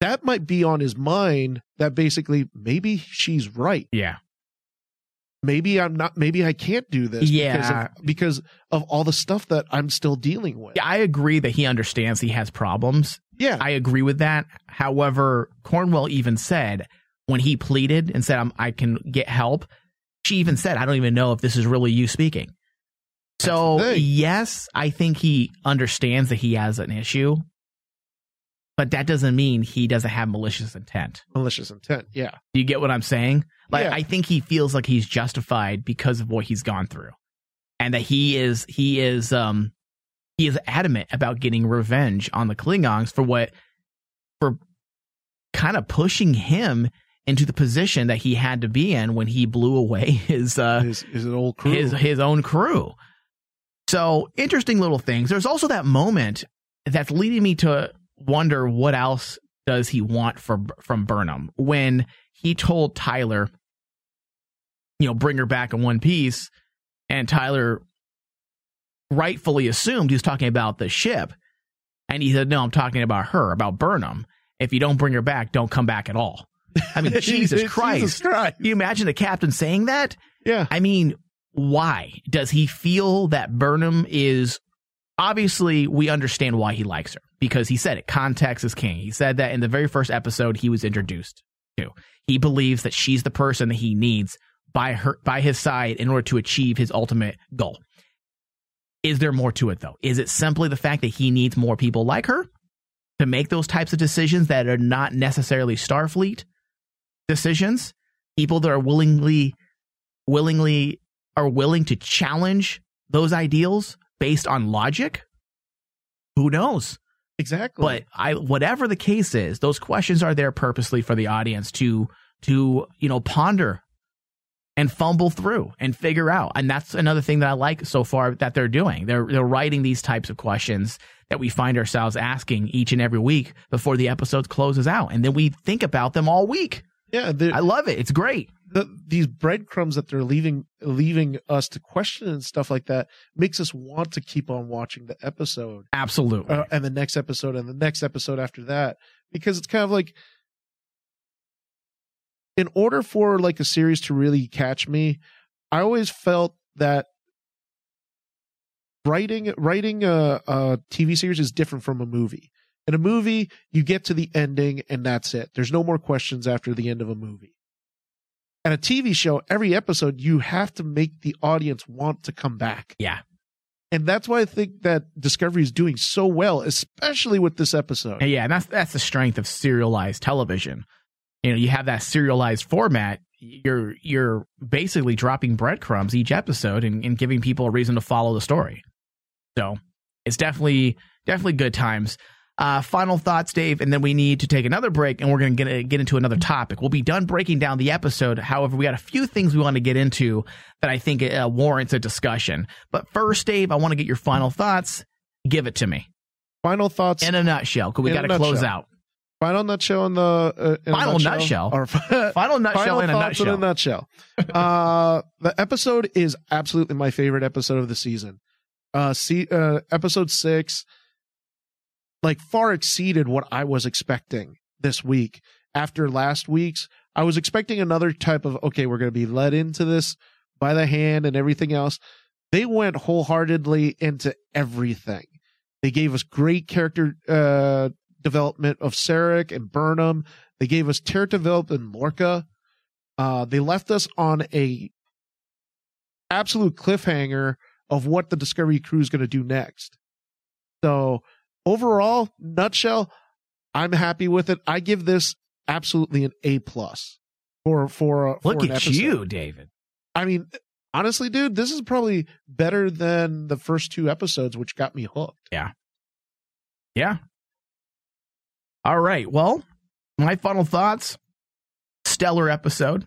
that might be on his mind that basically maybe she's right. Yeah. Maybe I'm not maybe I can't do this because Yeah. of, because of all the stuff that I'm still dealing with. Yeah, I agree that he understands he has problems. Yeah. I agree with that. However, Cornwell even said when he pleaded and said, I'm, I can get help, she even said, I don't even know if this is really you speaking. So, yes, I think he understands that he has an issue, but that doesn't mean he doesn't have malicious intent. Malicious intent. Yeah. Do you get what I'm saying? Like Yeah. I think he feels like he's justified because of what he's gone through. And that he is he is um he is adamant about getting revenge on the Klingons for what for kind of pushing him into the position that he had to be in when he blew away his uh His his old crew. his his own crew. So interesting little things. There's also that moment that's leading me to wonder what else does he want from from Burnham when he told Tyler, you know, bring her back in one piece, and Tyler rightfully assumed he was talking about the ship, and he said, "No, I'm talking about her, about Burnham. If you don't bring her back, don't come back at all." I mean, Jesus Christ. Jesus Christ. You imagine the captain saying that? Yeah. I mean, why? Does he feel that Burnham is obviously we understand why he likes her because he said it context is king. He said that in the very first episode he was introduced to. He believes that she's the person that he needs by her by his side in order to achieve his ultimate goal. Is there more to it though? Is it simply the fact that he needs more people like her to make those types of decisions that are not necessarily Starfleet decisions? People that are willingly willingly are willing to challenge those ideals based on logic? Who knows? Exactly. But I whatever the case is, those questions are there purposely for the audience to to, you know, ponder and fumble through and figure out. And that's another thing that I like so far that they're doing. They're they're writing these types of questions that we find ourselves asking each and every week before the episode closes out. And then we think about them all week. yeah, I love it. It's great. The, these breadcrumbs that they're leaving leaving us to question and stuff like that makes us want to keep on watching the episode. Absolutely. uh, and the next episode and the next episode after that. Because it's kind of like in order for like a series to really catch me i always felt that writing writing a, a tv series is different from a movie. In a movie you get to the ending and that's it. There's no more questions after the end of a movie and a tv show every episode you have to make the audience want to come back yeah. and that's why i think that discovery is doing so well especially with this episode And yeah, and that's that's the strength of serialized television. You know, you have that serialized format. You're you're basically dropping breadcrumbs each episode and, and giving people a reason to follow the story. So it's definitely definitely good times. Uh, final thoughts, Dave, and then we need to take another break, and we're going to get get into another topic. We'll be done breaking down the episode. However, we got a few things we want to get into that I think uh, warrants a discussion. But first, Dave, I want to get your final thoughts. Give it to me final thoughts in a nutshell, because we got to close out. final nutshell in the uh, in a Final nutshell? or Final nutshell final in a nutshell. in a nutshell. uh, the episode is absolutely my favorite episode of the season. Uh, see, uh, episode six, like far exceeded what I was expecting this week. After last week's, I was expecting another type of okay, we're going to be led into this by the hand and everything else. They went wholeheartedly into everything. They gave us great character uh, development of Sarek and Burnham. They gave us development in Lorca. Uh, they left us on a absolute cliffhanger of what the Discovery crew is going to do next. So overall, nutshell, I'm happy with it. I give this absolutely an A plus for for, uh, for Look at episode. you, David. I mean, honestly, dude, this is probably better than the first two episodes, which got me hooked. Yeah, yeah. All right. Well, my final thoughts stellar episode.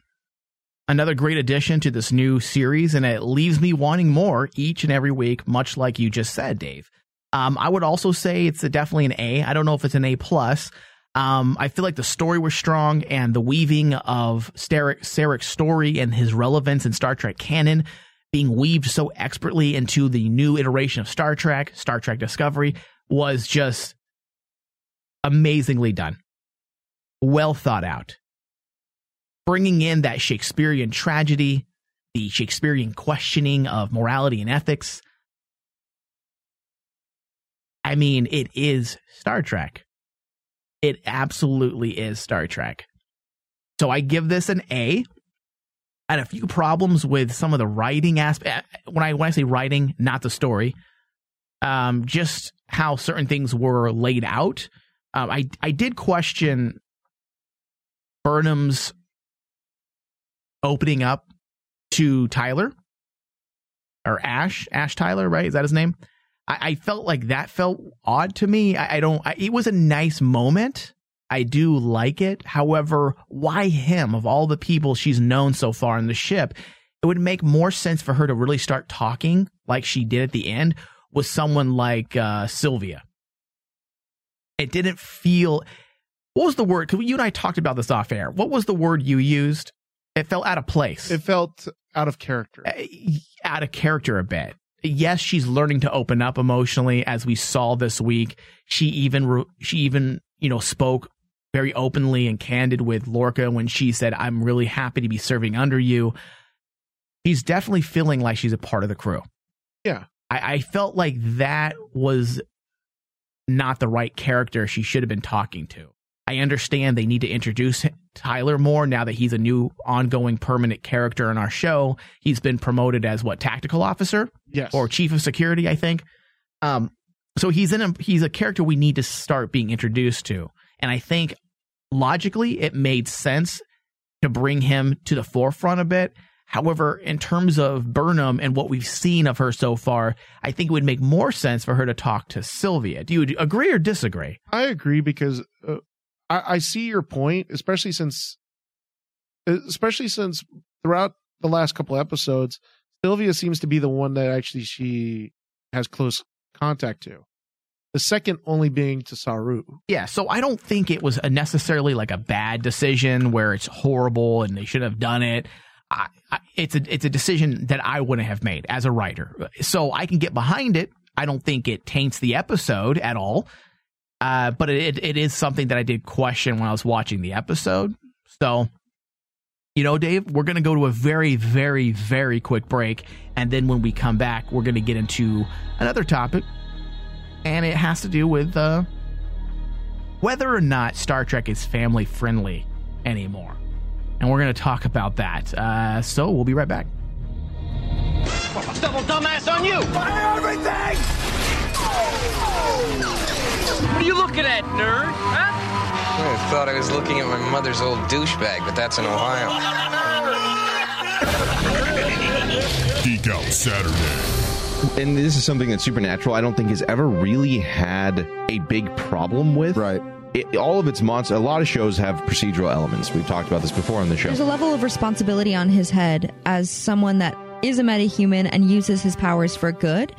Another great addition to this new series, and it leaves me wanting more each and every week, much like you just said, Dave. Um, I would also say it's a, definitely an A. I don't know if it's an A plus. Um, I feel like the story was strong, and the weaving of Sarek, Sarek's story and his relevance in Star Trek canon being weaved so expertly into the new iteration of Star Trek, Star Trek Discovery, was just amazingly done. Well thought out. Bringing in that Shakespearean tragedy, the Shakespearean questioning of morality and ethics. I mean, it is Star Trek. It absolutely is Star Trek. So I give this an A. I had a few problems with some of the writing aspect. When I when I say writing, not the story, um, just how certain things were laid out. Um, I I did question Burnham's opening up to Tyler or Ash Ash Tyler, right? Is that his name? I, I felt like that felt odd to me. I, I don't. I, it was a nice moment. I do like it. However, why him of all the people she's known so far in the ship? It would make more sense for her to really start talking like she did at the end with someone like uh, Sylvia. It didn't feel. What was the word? Because you and I talked about this off air. What was the word you used? It felt out of place. It felt out of character. Uh, out of character a bit. Yes, she's learning to open up emotionally, as we saw this week. She even, she even, you know, spoke very openly and candid with Lorca when she said, I'm really happy to be serving under you. She's definitely feeling like she's a part of the crew. Yeah. I, I felt like that was not the right character she should have been talking to. I understand they need to introduce Tyler more now that he's a new ongoing permanent character in our show. He's been promoted as what tactical officer? Yes. Or chief of security, I think. Um so he's in a he's a character we need to start being introduced to. And I think logically it made sense to bring him to the forefront a bit. However, in terms of Burnham and what we've seen of her so far, I think it would make more sense for her to talk to Sylvia. Do you agree or disagree? I agree because uh, I, I see your point, especially since, especially since throughout the last couple episodes, Sylvia seems to be the one that actually she has close contact to. The second only being to Saru. Yeah, so I don't think it was necessarily like a bad decision where it's horrible and they shouldn't have done it. I, I, it's a it's a decision that I wouldn't have made as a writer. So I can get behind it. I don't think it taints the episode at all. Uh, but it it is something that I did question when I was watching the episode. So, you know, Dave, we're going to go to a very, very, very quick break. And then when we come back, we're going to get into another topic. And it has to do with uh, whether or not Star Trek is family friendly anymore. And we're going to talk about that. Uh, so we'll be right back. Double dumbass on you! Fire everything! What are you looking at, nerd? Huh? I thought I was looking at my mother's old douchebag, but that's in Ohio. Geek Out Saturday. And this is something that Supernatural I don't think has ever really had a big problem with. Right. It, all of its monsters, a lot of shows have procedural elements. We've talked about this before on the show. There's a level of responsibility on his head as someone that is a metahuman and uses his powers for good.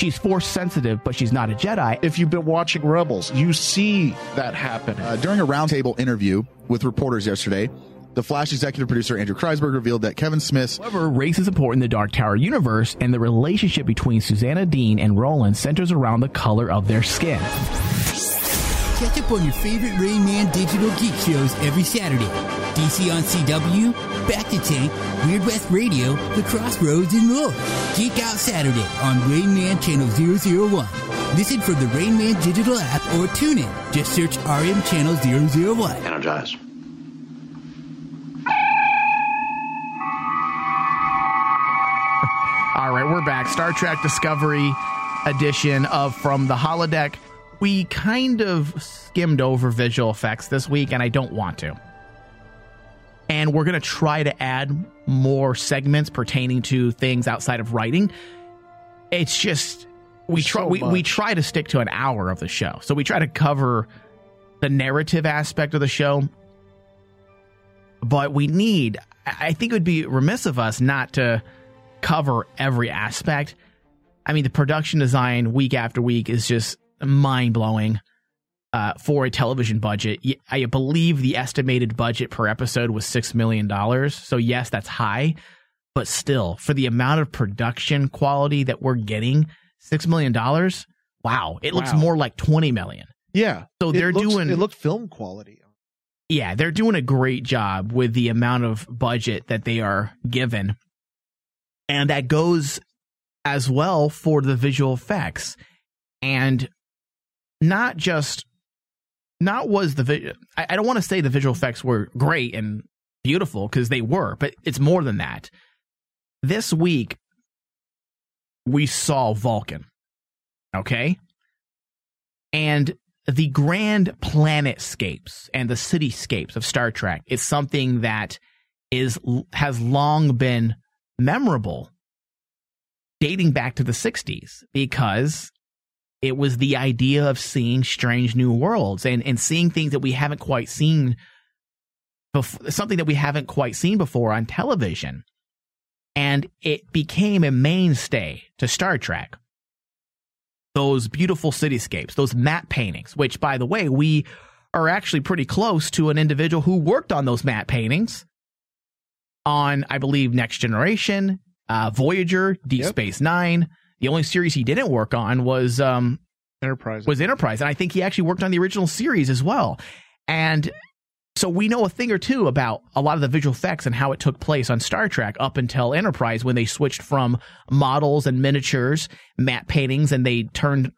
She's force sensitive, but she's not a Jedi. If you've been watching Rebels, you see that happen. Uh, during a roundtable interview with reporters yesterday, the Flash executive producer Andrew Kreisberg revealed that Kevin Smith's However, race is important in the Dark Tower universe, and the relationship between Susanna Dean and Roland centers around the color of their skin. Catch up on your favorite Rayman digital geek shows every Saturday. DC on CW, Back to Tank, Weird West Radio, The Crossroads, and more. Geek Out Saturday on Rain Man Channel 001. Listen from the Rain Man digital app or tune in. Just search RM Channel 001. Energize. All right, we're back. Star Trek Discovery edition of From the Holodeck. We kind of skimmed over visual effects this week, and I don't want to. And we're going to try to add more segments pertaining to things outside of writing. It's just we try So we, we try to stick to an hour of the show. So we try to cover the narrative aspect of the show. But we need I I think it would be remiss of us not to cover every aspect. I mean, the production design week after week is just mind blowing uh, for a television budget. I believe the estimated budget per episode was $6 million. So, yes, that's high, but still, for the amount of production quality that we're getting, $6 million, wow, it looks Wow. more like 20 million. Yeah. So they're looks- doing It looked film quality. yeah, they're doing a great job with the amount of budget that they are given. And that goes as well for the visual effects. And not just not was the vi- I, I don't want to say the visual effects were great and beautiful because they were, but it's more than that. This week we saw Vulcan. Okay? And the grand planetscapes and the cityscapes of Star Trek is something that is has long been memorable dating back to the 60s because it was the idea of seeing strange new worlds and and seeing things that we haven't quite seen before, something that we haven't quite seen before on television and it became a mainstay to Star Trek those beautiful cityscapes, those matte paintings, which, by the way, we are actually pretty close to an individual who worked on those matte paintings on, I believe, Next Generation, uh, Voyager, Deep Space Nine. The only series he didn't work on was um, Enterprise. Was Enterprise, and I think he actually worked on the original series as well. And so we know a thing or two about a lot of the visual effects and how it took place on Star Trek up until Enterprise when they switched from models and miniatures, matte paintings, and they turned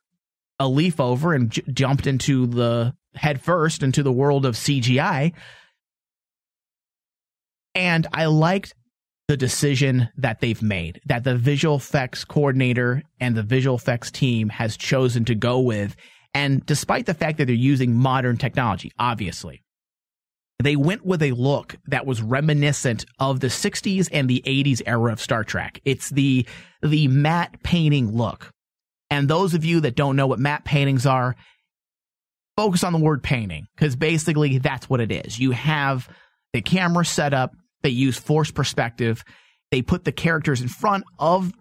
a leaf over and j- jumped into the head first into the world of CGI. And I liked the decision that they've made, that the visual effects coordinator and the visual effects team has chosen to go with. And despite the fact that they're using modern technology, obviously, they went with a look that was reminiscent of the 60s and the 80s era of Star Trek. It's the the matte painting look. And those of you that don't know what matte paintings are, focus on the word painting because basically that's what it is. You have the camera set up, they use forced perspective, they put the characters in front of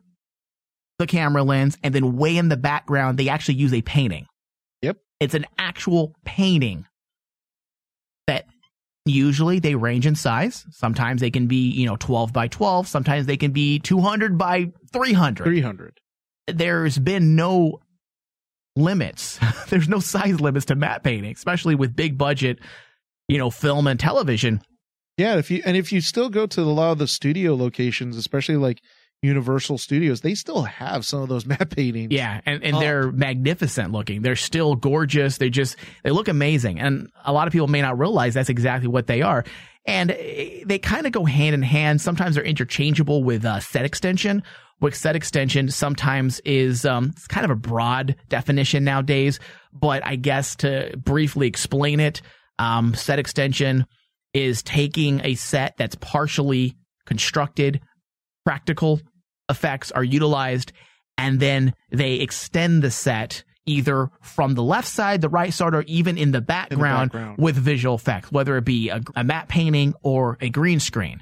the camera lens, and then way in the background, they actually use a painting. Yep. It's an actual painting that usually they range in size. Sometimes they can be, you know, 12 by 12. Sometimes they can be 200 by 300. 300. There's been no limits. There's no size limits to matte painting, especially with big budget, you know, film and television. Yeah, if you and if you still go to a lot of the studio locations, especially like Universal Studios, they still have some of those matte paintings. Yeah, and, and up. they're magnificent looking. They're still gorgeous. They just they look amazing. And a lot of people may not realize that's exactly what they are. And eh, they kind of go hand in hand. Sometimes they're interchangeable with uh, set extension. Which set extension sometimes is um, it's kind of a broad definition nowadays. But I guess to briefly explain it, um, set extension is taking a set that's partially constructed, practical effects are utilized, and then they extend the set either from the left side, the right side, or even in the background, background. with visual effects, whether it be a, a matte painting or a green screen.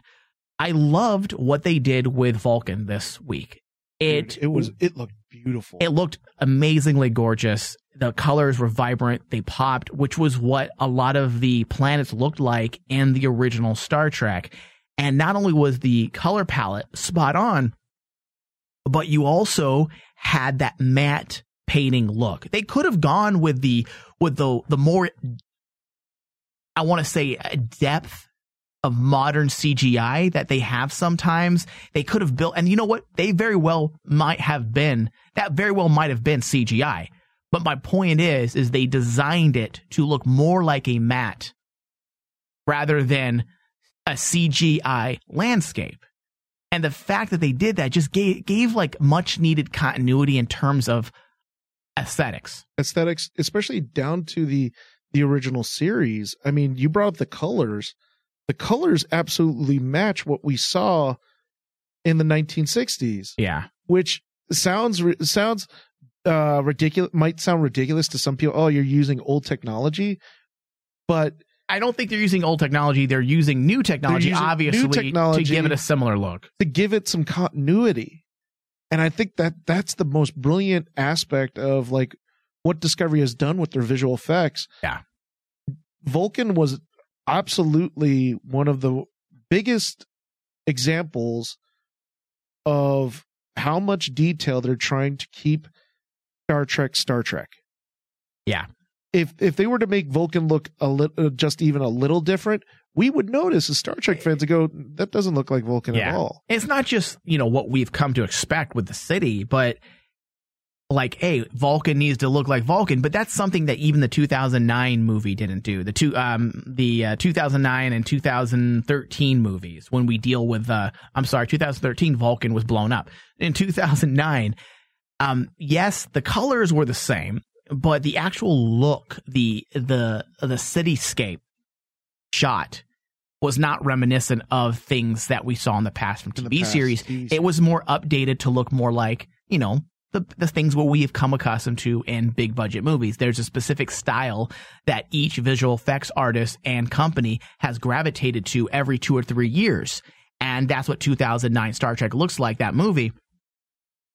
I loved what they did with Vulcan this week. It it was it looked beautiful. it looked amazingly gorgeous. The colors were vibrant. They popped, which was what a lot of the planets looked like in the original Star Trek. And not only was the color palette spot on, but you also had that matte painting look. They could have gone with the with the the more I want to say depth of modern CGI that they have sometimes. They could have built, and you know what? They very well might have been, that very well might have been CGI. But my point is, is they designed it to look more like a matte rather than a CGI landscape. And the fact that they did that just gave, gave like much needed continuity in terms of aesthetics. aesthetics, especially down to the the original series. I mean, you brought up the colors. The colors absolutely match what we saw in the 1960s, Yeah. which sounds sounds uh ridiculous might sound ridiculous to some people. Oh, you're using old technology, but I don't think they're using old technology. They're using new technology, using new obviously, technology. to give it a similar look. to give it some continuity. And I think that that's the most brilliant aspect of like what Discovery has done with their visual effects. Yeah. Vulcan was absolutely one of the biggest examples of how much detail they're trying to keep Star Trek Star Trek. Yeah. If if they were to make Vulcan look a little uh, just even a little different, we would notice as Star Trek fans to go, that doesn't look like Vulcan at all. It's not just, you know, what we've come to expect with the city, but like, hey, Vulcan needs to look like Vulcan, but that's something that even the 2009 movie didn't do. The two, um, the uh, 2009 and 2013 movies, when we deal with, uh, I'm sorry, 2013 Vulcan was blown up. In 2009, um, yes, the colors were the same, but the actual look, the the the cityscape shot was not reminiscent of things that we saw in the past from TV past, series. It was more updated to look more like, you know, the the things what we have come accustomed to in big budget movies. There's a specific style that each visual effects artist and company has gravitated to every two or three years. And that's what 2009 Star Trek looks like, that movie.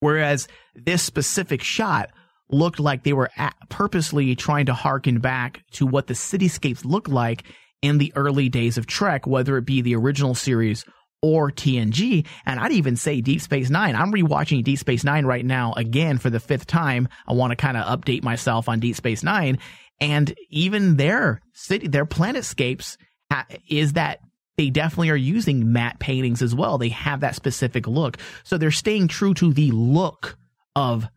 Whereas this specific shot looked like they were purposely trying to harken back to what the cityscapes looked like in the early days of Trek, whether it be the original series or TNG. And I'd even say Deep Space Nine. I'm rewatching Deep Space Nine right now again for the fifth time. I want to kind of update myself on Deep Space Nine. And even their city, their planetscapes is that they definitely are using matte paintings as well. They have that specific look. So they're staying true to the look of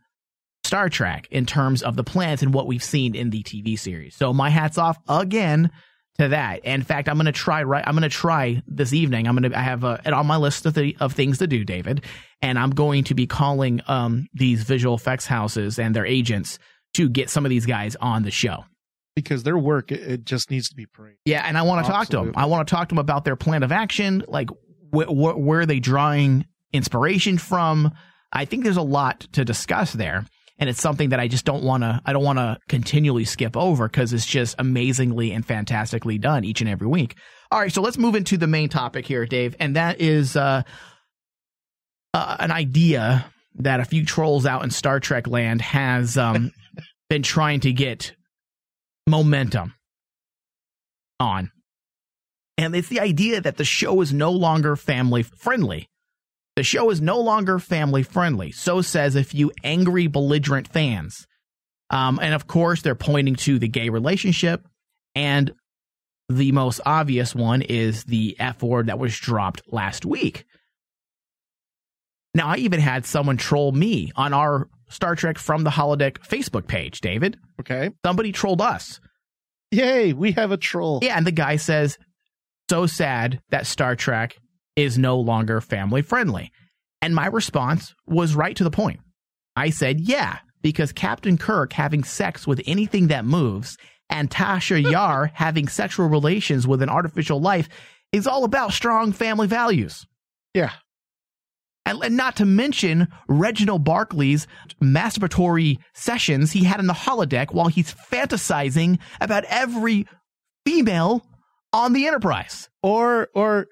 Star Trek in terms of the planets and what we've seen in the TV series. So my hats off again to that. In fact, I'm going to try right. I'm going to try this evening. I'm going to. I have uh, it on my list of, the, of things to do, David, and I'm going to be calling um, these visual effects houses and their agents to get some of these guys on the show. because their work it, it just needs to be praised. Yeah, and I want to talk to them. I want to talk to them about their plan of action, like wh- wh- where are they drawing inspiration from. I think there's a lot to discuss there, and it's something that I just don't want to. I don't want to continually skip over because it's just amazingly and fantastically done each and every week. All right, so let's move into the main topic here, Dave, and that is uh, uh, an idea that a few trolls out in Star Trek land has um, been trying to get momentum on. And it's the idea that the show is no longer family friendly. The show is no longer family friendly. So says a few angry, belligerent fans. Um, and of course, they're pointing to the gay relationship. And the most obvious one is the F word that was dropped last week. Now, I even had someone troll me on our Star Trek from the Holodeck Facebook page, David. Okay. Somebody trolled us. Yay, we have a troll. Yeah, and the guy says, so sad that Star Trek is no longer family friendly. And my response was right to the point. I said, yeah, because Captain Kirk having sex with anything that moves and Tasha Yar having sexual relations with an artificial life is all about strong family values. Yeah. And, and not to mention Reginald Barclay's masturbatory sessions he had in the holodeck while he's fantasizing about every female on the Enterprise. Or or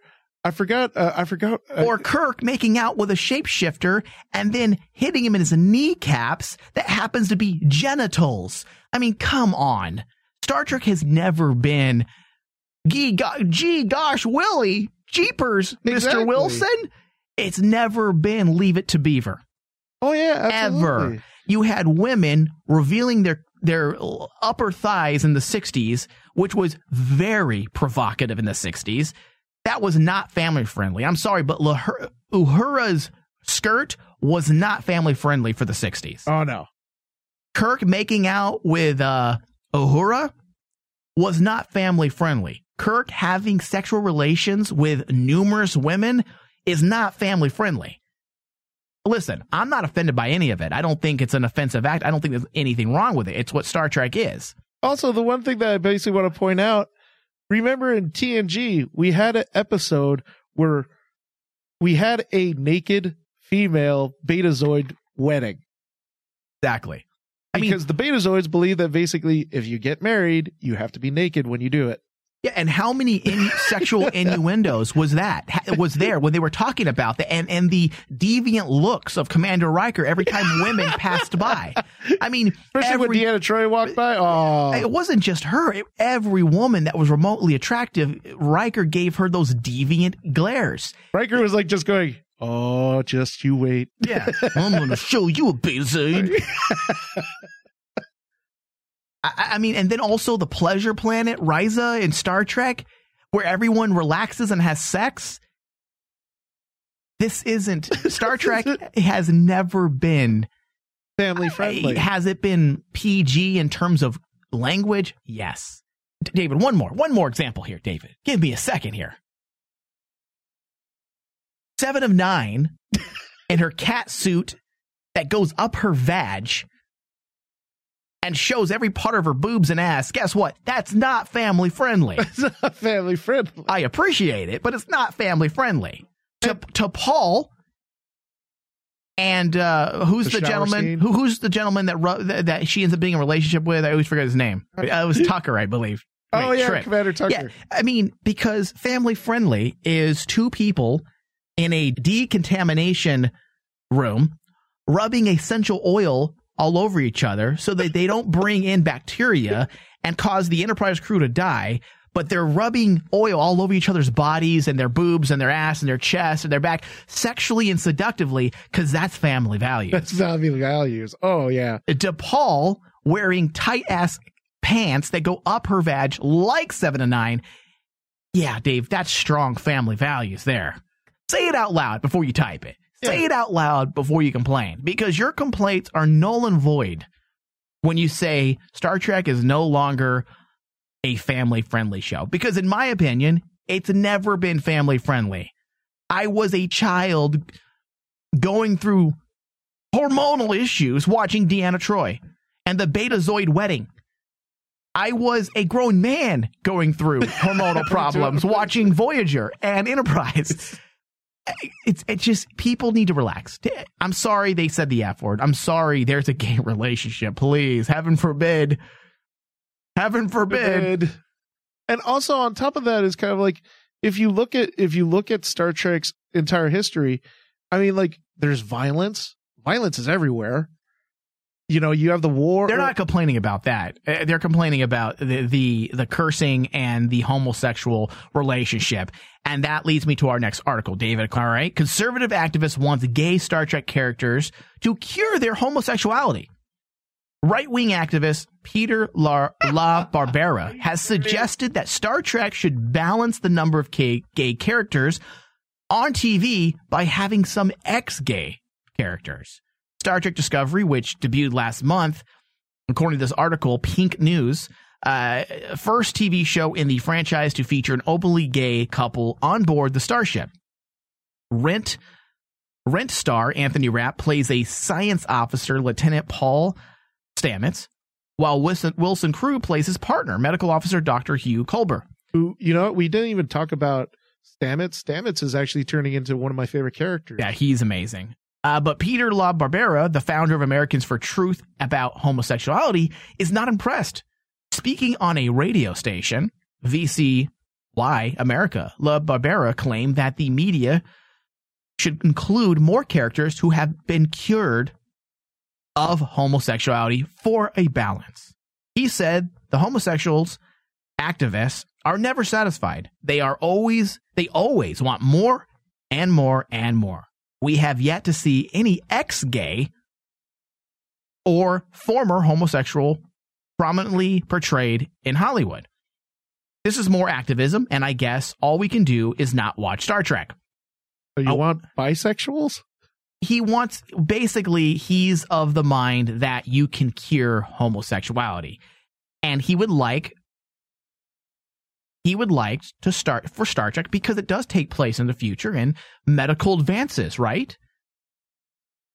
I forgot uh, I forgot uh, or Kirk making out with a shapeshifter and then hitting him in his kneecaps that happens to be genitals. I mean, come on. Star Trek has never been gee, go- gee gosh, Willie, jeepers, Exactly. Mr. Wilson. It's never been Leave It to Beaver. Oh yeah, absolutely. Ever. You had women revealing their their upper thighs in the 60s, which was very provocative in the 60s. That was not family friendly. I'm sorry, but Lahur- Uhura's skirt was not family friendly for the 60s. Oh no. Kirk making out with uh, Uhura was not family friendly. Kirk having sexual relations with numerous women is not family friendly. Listen, I'm not offended by any of it. I don't think it's an offensive act. I don't think there's anything wrong with it. It's what Star Trek is. Also, the one thing that I basically want to point out, remember in TNG, we had an episode where we had a naked female Betazoid wedding. Exactly. Because the Betazoids believe that basically if you get married, you have to be naked when you do it. Yeah, and how many in- sexual innuendos was that? Ha- was there when they were talking about that, and and the deviant looks of Commander Riker every time women passed by. I mean, Especially when Deanna Troi walked by. Oh, it wasn't just her. It- every woman that was remotely attractive, Riker gave her those deviant glares. Riker was like just going, "Oh, just you wait." Yeah, I'm going to show you a Betazoid. I, I mean, and then also the pleasure planet, Risa in Star Trek, where everyone relaxes and has sex. This isn't Star Trek has never been family friendly. Has it been PG in terms of language? Yes. D- David, one more, one more example here, David. Give me a second here. Seven of nine in her cat suit that goes up her vag and shows every part of her boobs and ass. Guess what? That's not family friendly. it's not family friendly. I appreciate it, but it's not family friendly. To, to T'Pol and uh, who's The the, gentleman? Who, who's the gentleman that, ru- that that she ends up being in a relationship with? I always forget his name. Uh, it was Tucker, I believe. Oh, yeah, Trip. Commander Tucker. Yeah, I mean because family friendly is two people in a decontamination room rubbing essential oil all over each other so that they don't bring in bacteria and cause the Enterprise crew to die. But they're rubbing oil all over each other's bodies and their boobs and their ass and their chest and their back sexually and seductively because that's family values. That's family values. Oh yeah. T'Pol wearing tight ass pants that go up her vag like Seven of Nine. Yeah, Dave, that's strong family values there. Say it out loud before you type it. Say it out loud before you complain because your complaints are null and void when you say Star Trek is no longer a family friendly show. Because, in my opinion, it's never been family friendly. I was a child going through hormonal issues watching Deanna Troi and the Betazoid wedding. I was a grown man going through hormonal problems watching Voyager and Enterprise. It's it's just people need to relax. I'm sorry they said the F word. I'm sorry there's a gay relationship. Please, heaven forbid. Heaven forbid. And also on top of that is kind of like if you look at if you look at Star Trek's entire history, I mean like there's violence. Violence is everywhere. You know, you have the war. They're not complaining about that. Uh, They're complaining about the, the the cursing and the homosexual relationship. And that leads me to our next article, David. All right. Conservative activist wants gay Star Trek characters to cure their homosexuality. Right wing activist Peter La, La Barbera has suggested that Star Trek should balance the number of gay, gay characters on TV by having some ex gay characters. Star Trek Discovery, which debuted last month, according to this article, Pink News, uh, first TV show in the franchise to feature an openly gay couple on board the starship. Rent Rent star Anthony Rapp plays a science officer, Lieutenant Paul Stamets, while Wilson, Wilson Cruz plays his partner, medical officer Dr. Hugh Culber. Who, you know, we didn't even talk about Stamets. Stamets is actually turning into one of my favorite characters. Yeah, he's amazing. Uh, but Peter La Barbera, the founder of Americans for Truth about homosexuality, is not impressed. Speaking on a radio station, VCY America, La Barbera claimed that the media should include more characters who have been cured of homosexuality for a balance. He said the homosexuals, activists, are never satisfied. They are always, they always want more and more and more we have yet to see any ex gay or former homosexual prominently portrayed in Hollywood. This is more activism, and I guess all we can do is not watch Star Trek. So you oh, want bisexuals? He wants, basically, he's of the mind that you can cure homosexuality. And he would like he would like to start for Star Trek because it does take place in the future and medical advances, right?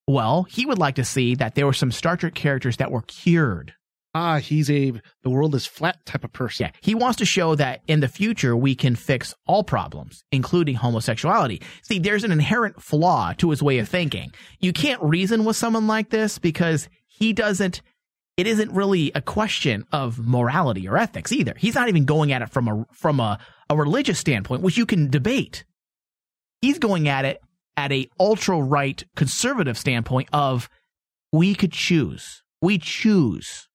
Well, he would like to see that there were some Star Trek characters that were cured. Ah, he's a the world is flat type of person. Yeah, he wants to show that in the future we can fix all problems, including homosexuality. See, there's an inherent flaw to his way of thinking. You can't reason with someone like this because he doesn't it isn't really a question of morality or ethics either. He's not even going at it from a from a, a religious standpoint, which you can debate. He's going at it at a ultra right conservative standpoint of we could choose. We choose.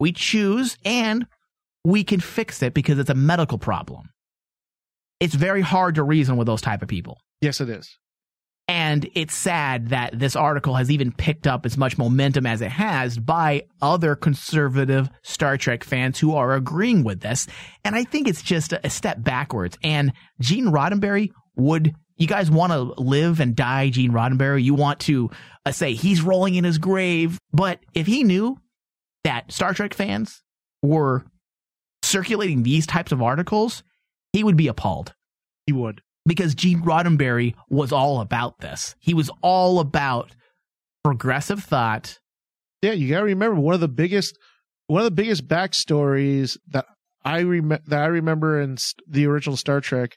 We choose and we can fix it because it's a medical problem. It's very hard to reason with those type of people. Yes, it is. And it's sad that this article has even picked up as much momentum as it has by other conservative Star Trek fans who are agreeing with this. And I think it's just a step backwards. And Gene Roddenberry would, you guys want to live and die Gene Roddenberry? You want to uh, say he's rolling in his grave. But if he knew that Star Trek fans were circulating these types of articles, he would be appalled. He would because Gene Roddenberry was all about this. He was all about progressive thought. Yeah, you got to remember one of the biggest one of the biggest backstories that I rem- that I remember in st- the original Star Trek.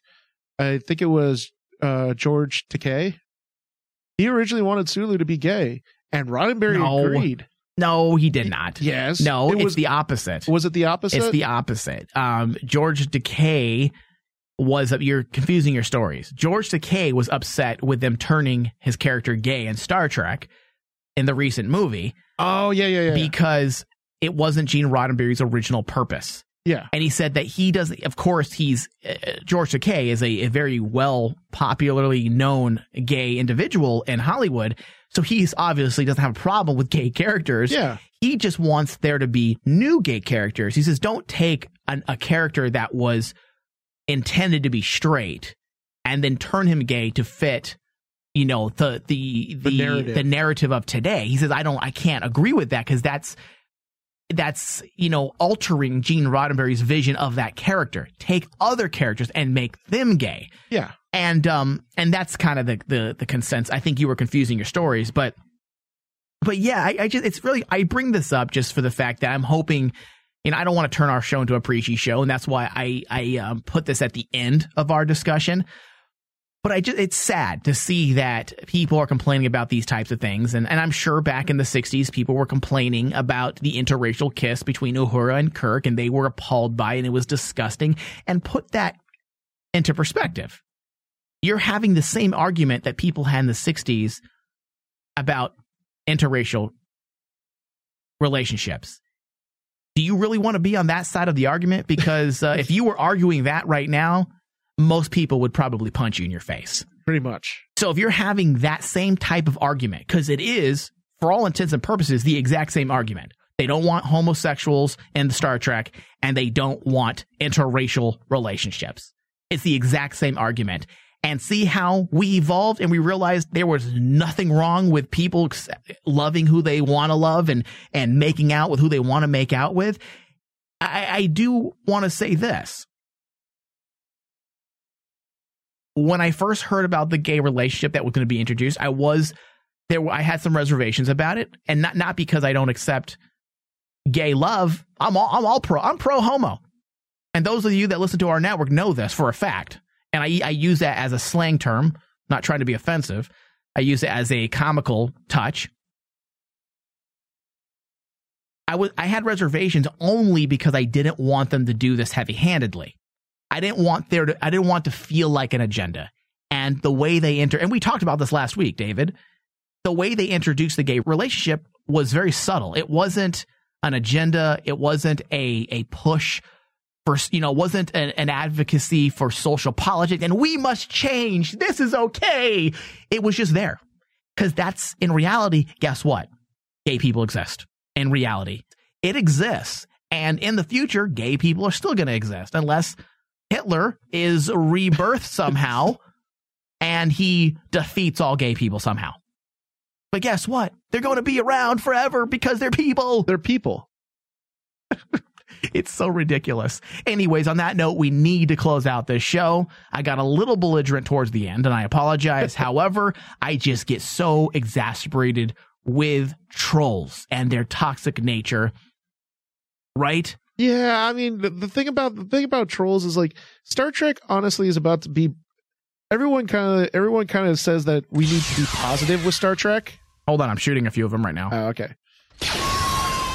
I think it was uh, George Takei. He originally wanted Sulu to be gay, and Roddenberry no. agreed. No, he did not. Yes. No, it was the opposite. Was it the opposite? It's the opposite. Um, George Takei was you're confusing your stories. George Takei was upset with them turning his character gay in Star Trek in the recent movie. Oh yeah, yeah, yeah. Because it wasn't Gene Roddenberry's original purpose. Yeah. And he said that he doesn't, of course, he's, uh, George Takei is a, a very well, popularly known gay individual in Hollywood. So he's obviously doesn't have a problem with gay characters. Yeah. He just wants there to be new gay characters. He says, don't take an, a character that was intended to be straight and then turn him gay to fit you know the the the, The narrative. the narrative of today he says i don't i can't agree with that because that's that's you know altering gene roddenberry's vision of that character. Take other characters and make them gay. Yeah. and um and that's kind of the the the consensus i think you were confusing your stories but but yeah I, I just it's really i bring this up just for the fact that i'm hoping you know i don't want to turn our show into a preachy show and that's why i i um, put this at the end of our discussion but I just it's sad to see that people are complaining about these types of things, and and I'm sure back in the '60s people were complaining about the interracial kiss between Uhura and Kirk, and they were appalled by it, and it was disgusting. And put that into perspective, you're having the same argument that people had in the '60s about interracial relationships. Do you really want to be on that side of the argument? Because uh, if you were arguing that right now, most people would probably punch you in your face. Pretty much. So if you're having that same type of argument, because it is, for all intents and purposes, the exact same argument. They don't want homosexuals in the Star Trek, and they don't want interracial relationships. It's the exact same argument. And see how we evolved and we realized there was nothing wrong with people loving who they want to love and, and making out with who they want to make out with. I, I do want to say this when I first heard about the gay relationship that was going to be introduced, I was there. I had some reservations about it, and not not because I don't accept gay love. I'm all I'm all pro. I'm pro homo, and those of you that listen to our network know this for a fact. And I I use that as a slang term, not trying to be offensive. I use it as a comical touch. I was I had reservations only because I didn't want them to do this heavy handedly. I didn't want there to I didn't want to feel like an agenda. And the way they enter and we talked about this last week, David. The way they introduced the gay relationship was very subtle. It wasn't an agenda, it wasn't a a push for you know, wasn't an, an advocacy for social politics and we must change. This is okay. It was just there. Cuz that's in reality, guess what? Gay people exist. In reality, it exists. And in the future, gay people are still going to exist unless Hitler is rebirthed somehow and he defeats all gay people somehow. But guess what? They're going to be around forever because they're people. They're people. it's so ridiculous. Anyways, on that note, we need to close out this show. I got a little belligerent towards the end and I apologize. However, I just get so exasperated with trolls and their toxic nature. Right? Yeah, I mean the, the thing about the thing about trolls is like Star Trek honestly is about to be everyone kind of everyone kind of says that we need to be positive with Star Trek. Hold on, I'm shooting a few of them right now. Oh, okay.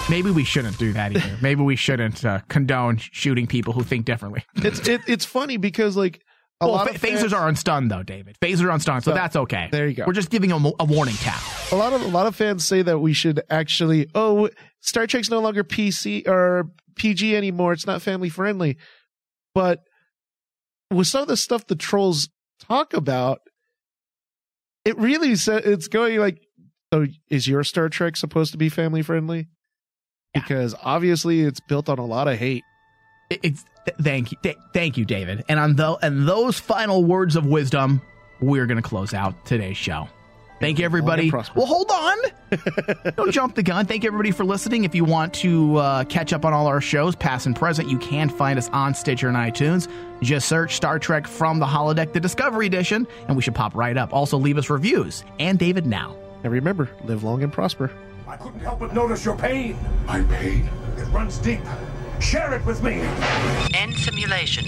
Maybe we shouldn't do that either. Maybe we shouldn't uh, condone shooting people who think differently. It's it, it's funny because like a well, lot ph- of fans, phasers are on stun though, David. Phasers are on stun, so So, that's okay. there you go. We're just giving them a, a warning tap. a lot of a lot of fans say that we should actually oh Star Trek's no longer PC or PG anymore. It's not family friendly. But with some of the stuff the trolls talk about, it really it's going like so is your Star Trek supposed to be family friendly? Because obviously it's built on a lot of hate. It- It's th- thank you, th- thank you, David. And on the and those final words of wisdom, we're gonna close out today's show. Thank you, everybody. Well, hold on. Don't jump the gun. Thank you, everybody, for listening. If you want to uh, catch up on all our shows, past and present, you can find us on Stitcher and iTunes. Just search Star Trek from the Holodeck, the Discovery Edition, and we should pop right up. Also, leave us reviews. And David now. And remember, live long and prosper. I couldn't help but notice your pain. My pain? It runs deep. Share it with me. End simulation.